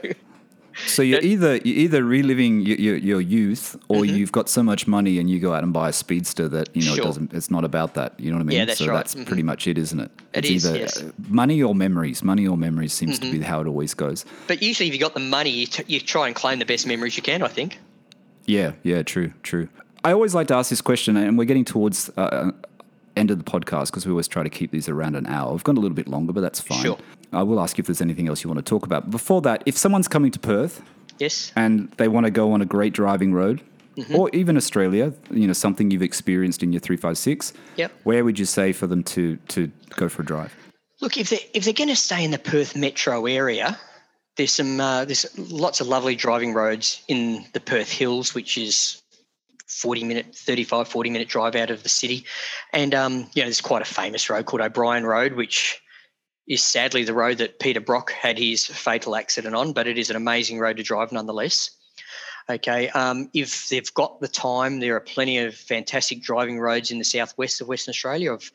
A: So you're either you're either reliving your, your, your youth, or
B: Mm-hmm.
A: you've got so much money and you go out and buy a speedster that you know
B: Sure.
A: it doesn't. It's not about that. You know what I mean?
B: Yeah, that's
A: so
B: right.
A: that's
B: Mhm.
A: pretty much it, isn't it?
B: It
A: it's
B: is,
A: either
B: yes.
A: uh, money or memories. Money or memories seems
B: Mm-hmm.
A: to be how it always goes.
B: But usually, if you got the money, you, t- you try and claim the best memories you can. I think.
A: Yeah, yeah, true, true. I always like to ask this question, and we're getting towards uh, end of the podcast because we always try to keep these around an hour. We've gone a little bit longer, but that's fine.
B: Sure.
A: I will ask you if there's anything else you want to talk about. Before that, if someone's coming to Perth
B: Yes.
A: and they want to go on a great driving road,
B: Mm-hmm.
A: or even Australia, you know, something you've experienced in your 356,
B: Yep.
A: where would you say for them to, to go for a drive?
B: Look, if they if they're going to stay in the Perth metro area, there's some uh, there's lots of lovely driving roads in the Perth Hills, which is 40 minute, 35, 40 minute drive out of the city, and um, you know there's quite a famous road called O'Brien Road, which is sadly the road that Peter Brock had his fatal accident on, but it is an amazing road to drive nonetheless. Okay, um, if they've got the time, there are plenty of fantastic driving roads in the southwest of Western Australia. I've,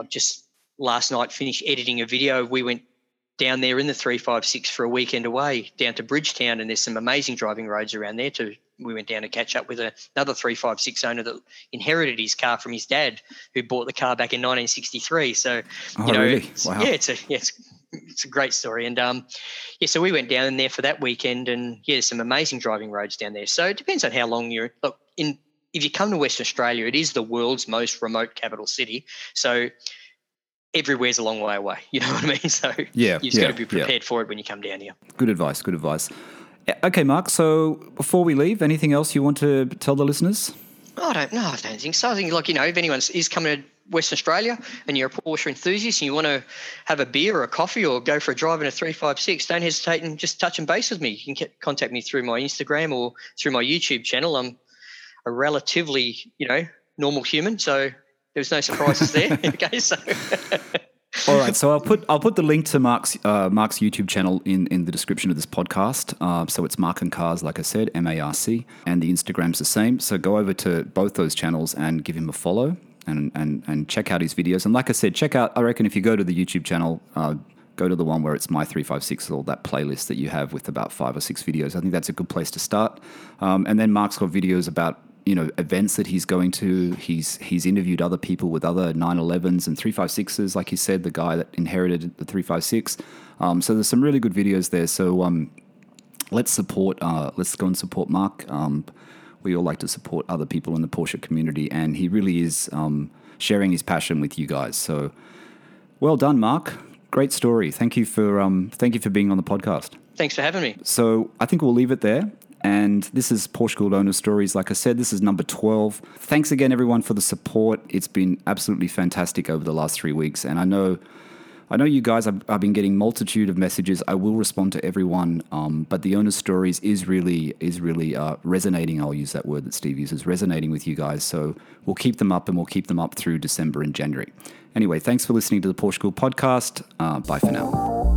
B: I've just last night finished editing a video. We went down there in the 356 for a weekend away down to Bridgetown, and there's some amazing driving roads around there too. We went down to catch up with another 356 owner that inherited his car from his dad, who bought the car back in 1963. So,
A: Oh,
B: you know,
A: really?
B: it's-
A: Wow.
B: yeah, it's a yeah, it's, it's a great story. And um, yeah, so we went down there for that weekend, and yeah, some amazing driving roads down there. So it depends on how long you're. Look, in if you come to Western Australia, it is the world's most remote capital city. So everywhere's a long way away. *laughs* You know what I mean? So
A: Yeah,
B: you've
A: yeah,
B: got to be
A: yeah.
B: prepared for it when you come down here.
A: Good advice, good advice. Okay, Mark, so before we leave, anything else you want to tell the listeners?
B: I don't know. I don't think so. I think, like, you know, if anyone is coming to Western Australia and you're a Porsche enthusiast and you want to have a beer or a coffee or go for a drive in a 356, don't hesitate and just touch and base with me. You can contact me through my Instagram or through my YouTube channel. I'm a relatively, you know, normal human. So there's no surprises there. *laughs* okay. So, *laughs*
A: All right, so I'll put I'll put the link to Mark's uh, Mark's YouTube channel in, in the description of this podcast. Uh, so it's Marc and Cars, like I said, M A R C, and the Instagram's the same. So go over to both those channels and give him a follow and and and check out his videos. And like I said, check out. I reckon if you go to the YouTube channel. Uh, Go to the one where it's my 356 or that playlist that you have with about five or six videos. I think that's a good place to start. Um, and then Mark's got videos about you know events that he's going to. He's he's interviewed other people with other 911s and 356s, like he said, the guy that inherited the 356. Um, so there's some really good videos there. So um, let's support. Uh, let's go and support Mark. Um, we all like to support other people in the Porsche community, and he really is um, sharing his passion with you guys. So well done, Mark. Great story. Thank you for um, thank you for being on the podcast.
B: thanks for having me.
A: So I think we'll leave it there. And this is Porsche Gold Owner Stories. Like I said, this is number 12. Thanks again, everyone, for the support. It's been absolutely fantastic over the last three weeks. And I know. I know you guys. I've, I've been getting multitude of messages. I will respond to everyone, um, but the owner stories is really is really uh, resonating. I'll use that word that Steve uses, resonating with you guys. So we'll keep them up, and we'll keep them up through December and January. Anyway, thanks for listening to the Porsche School podcast. Uh, bye for now.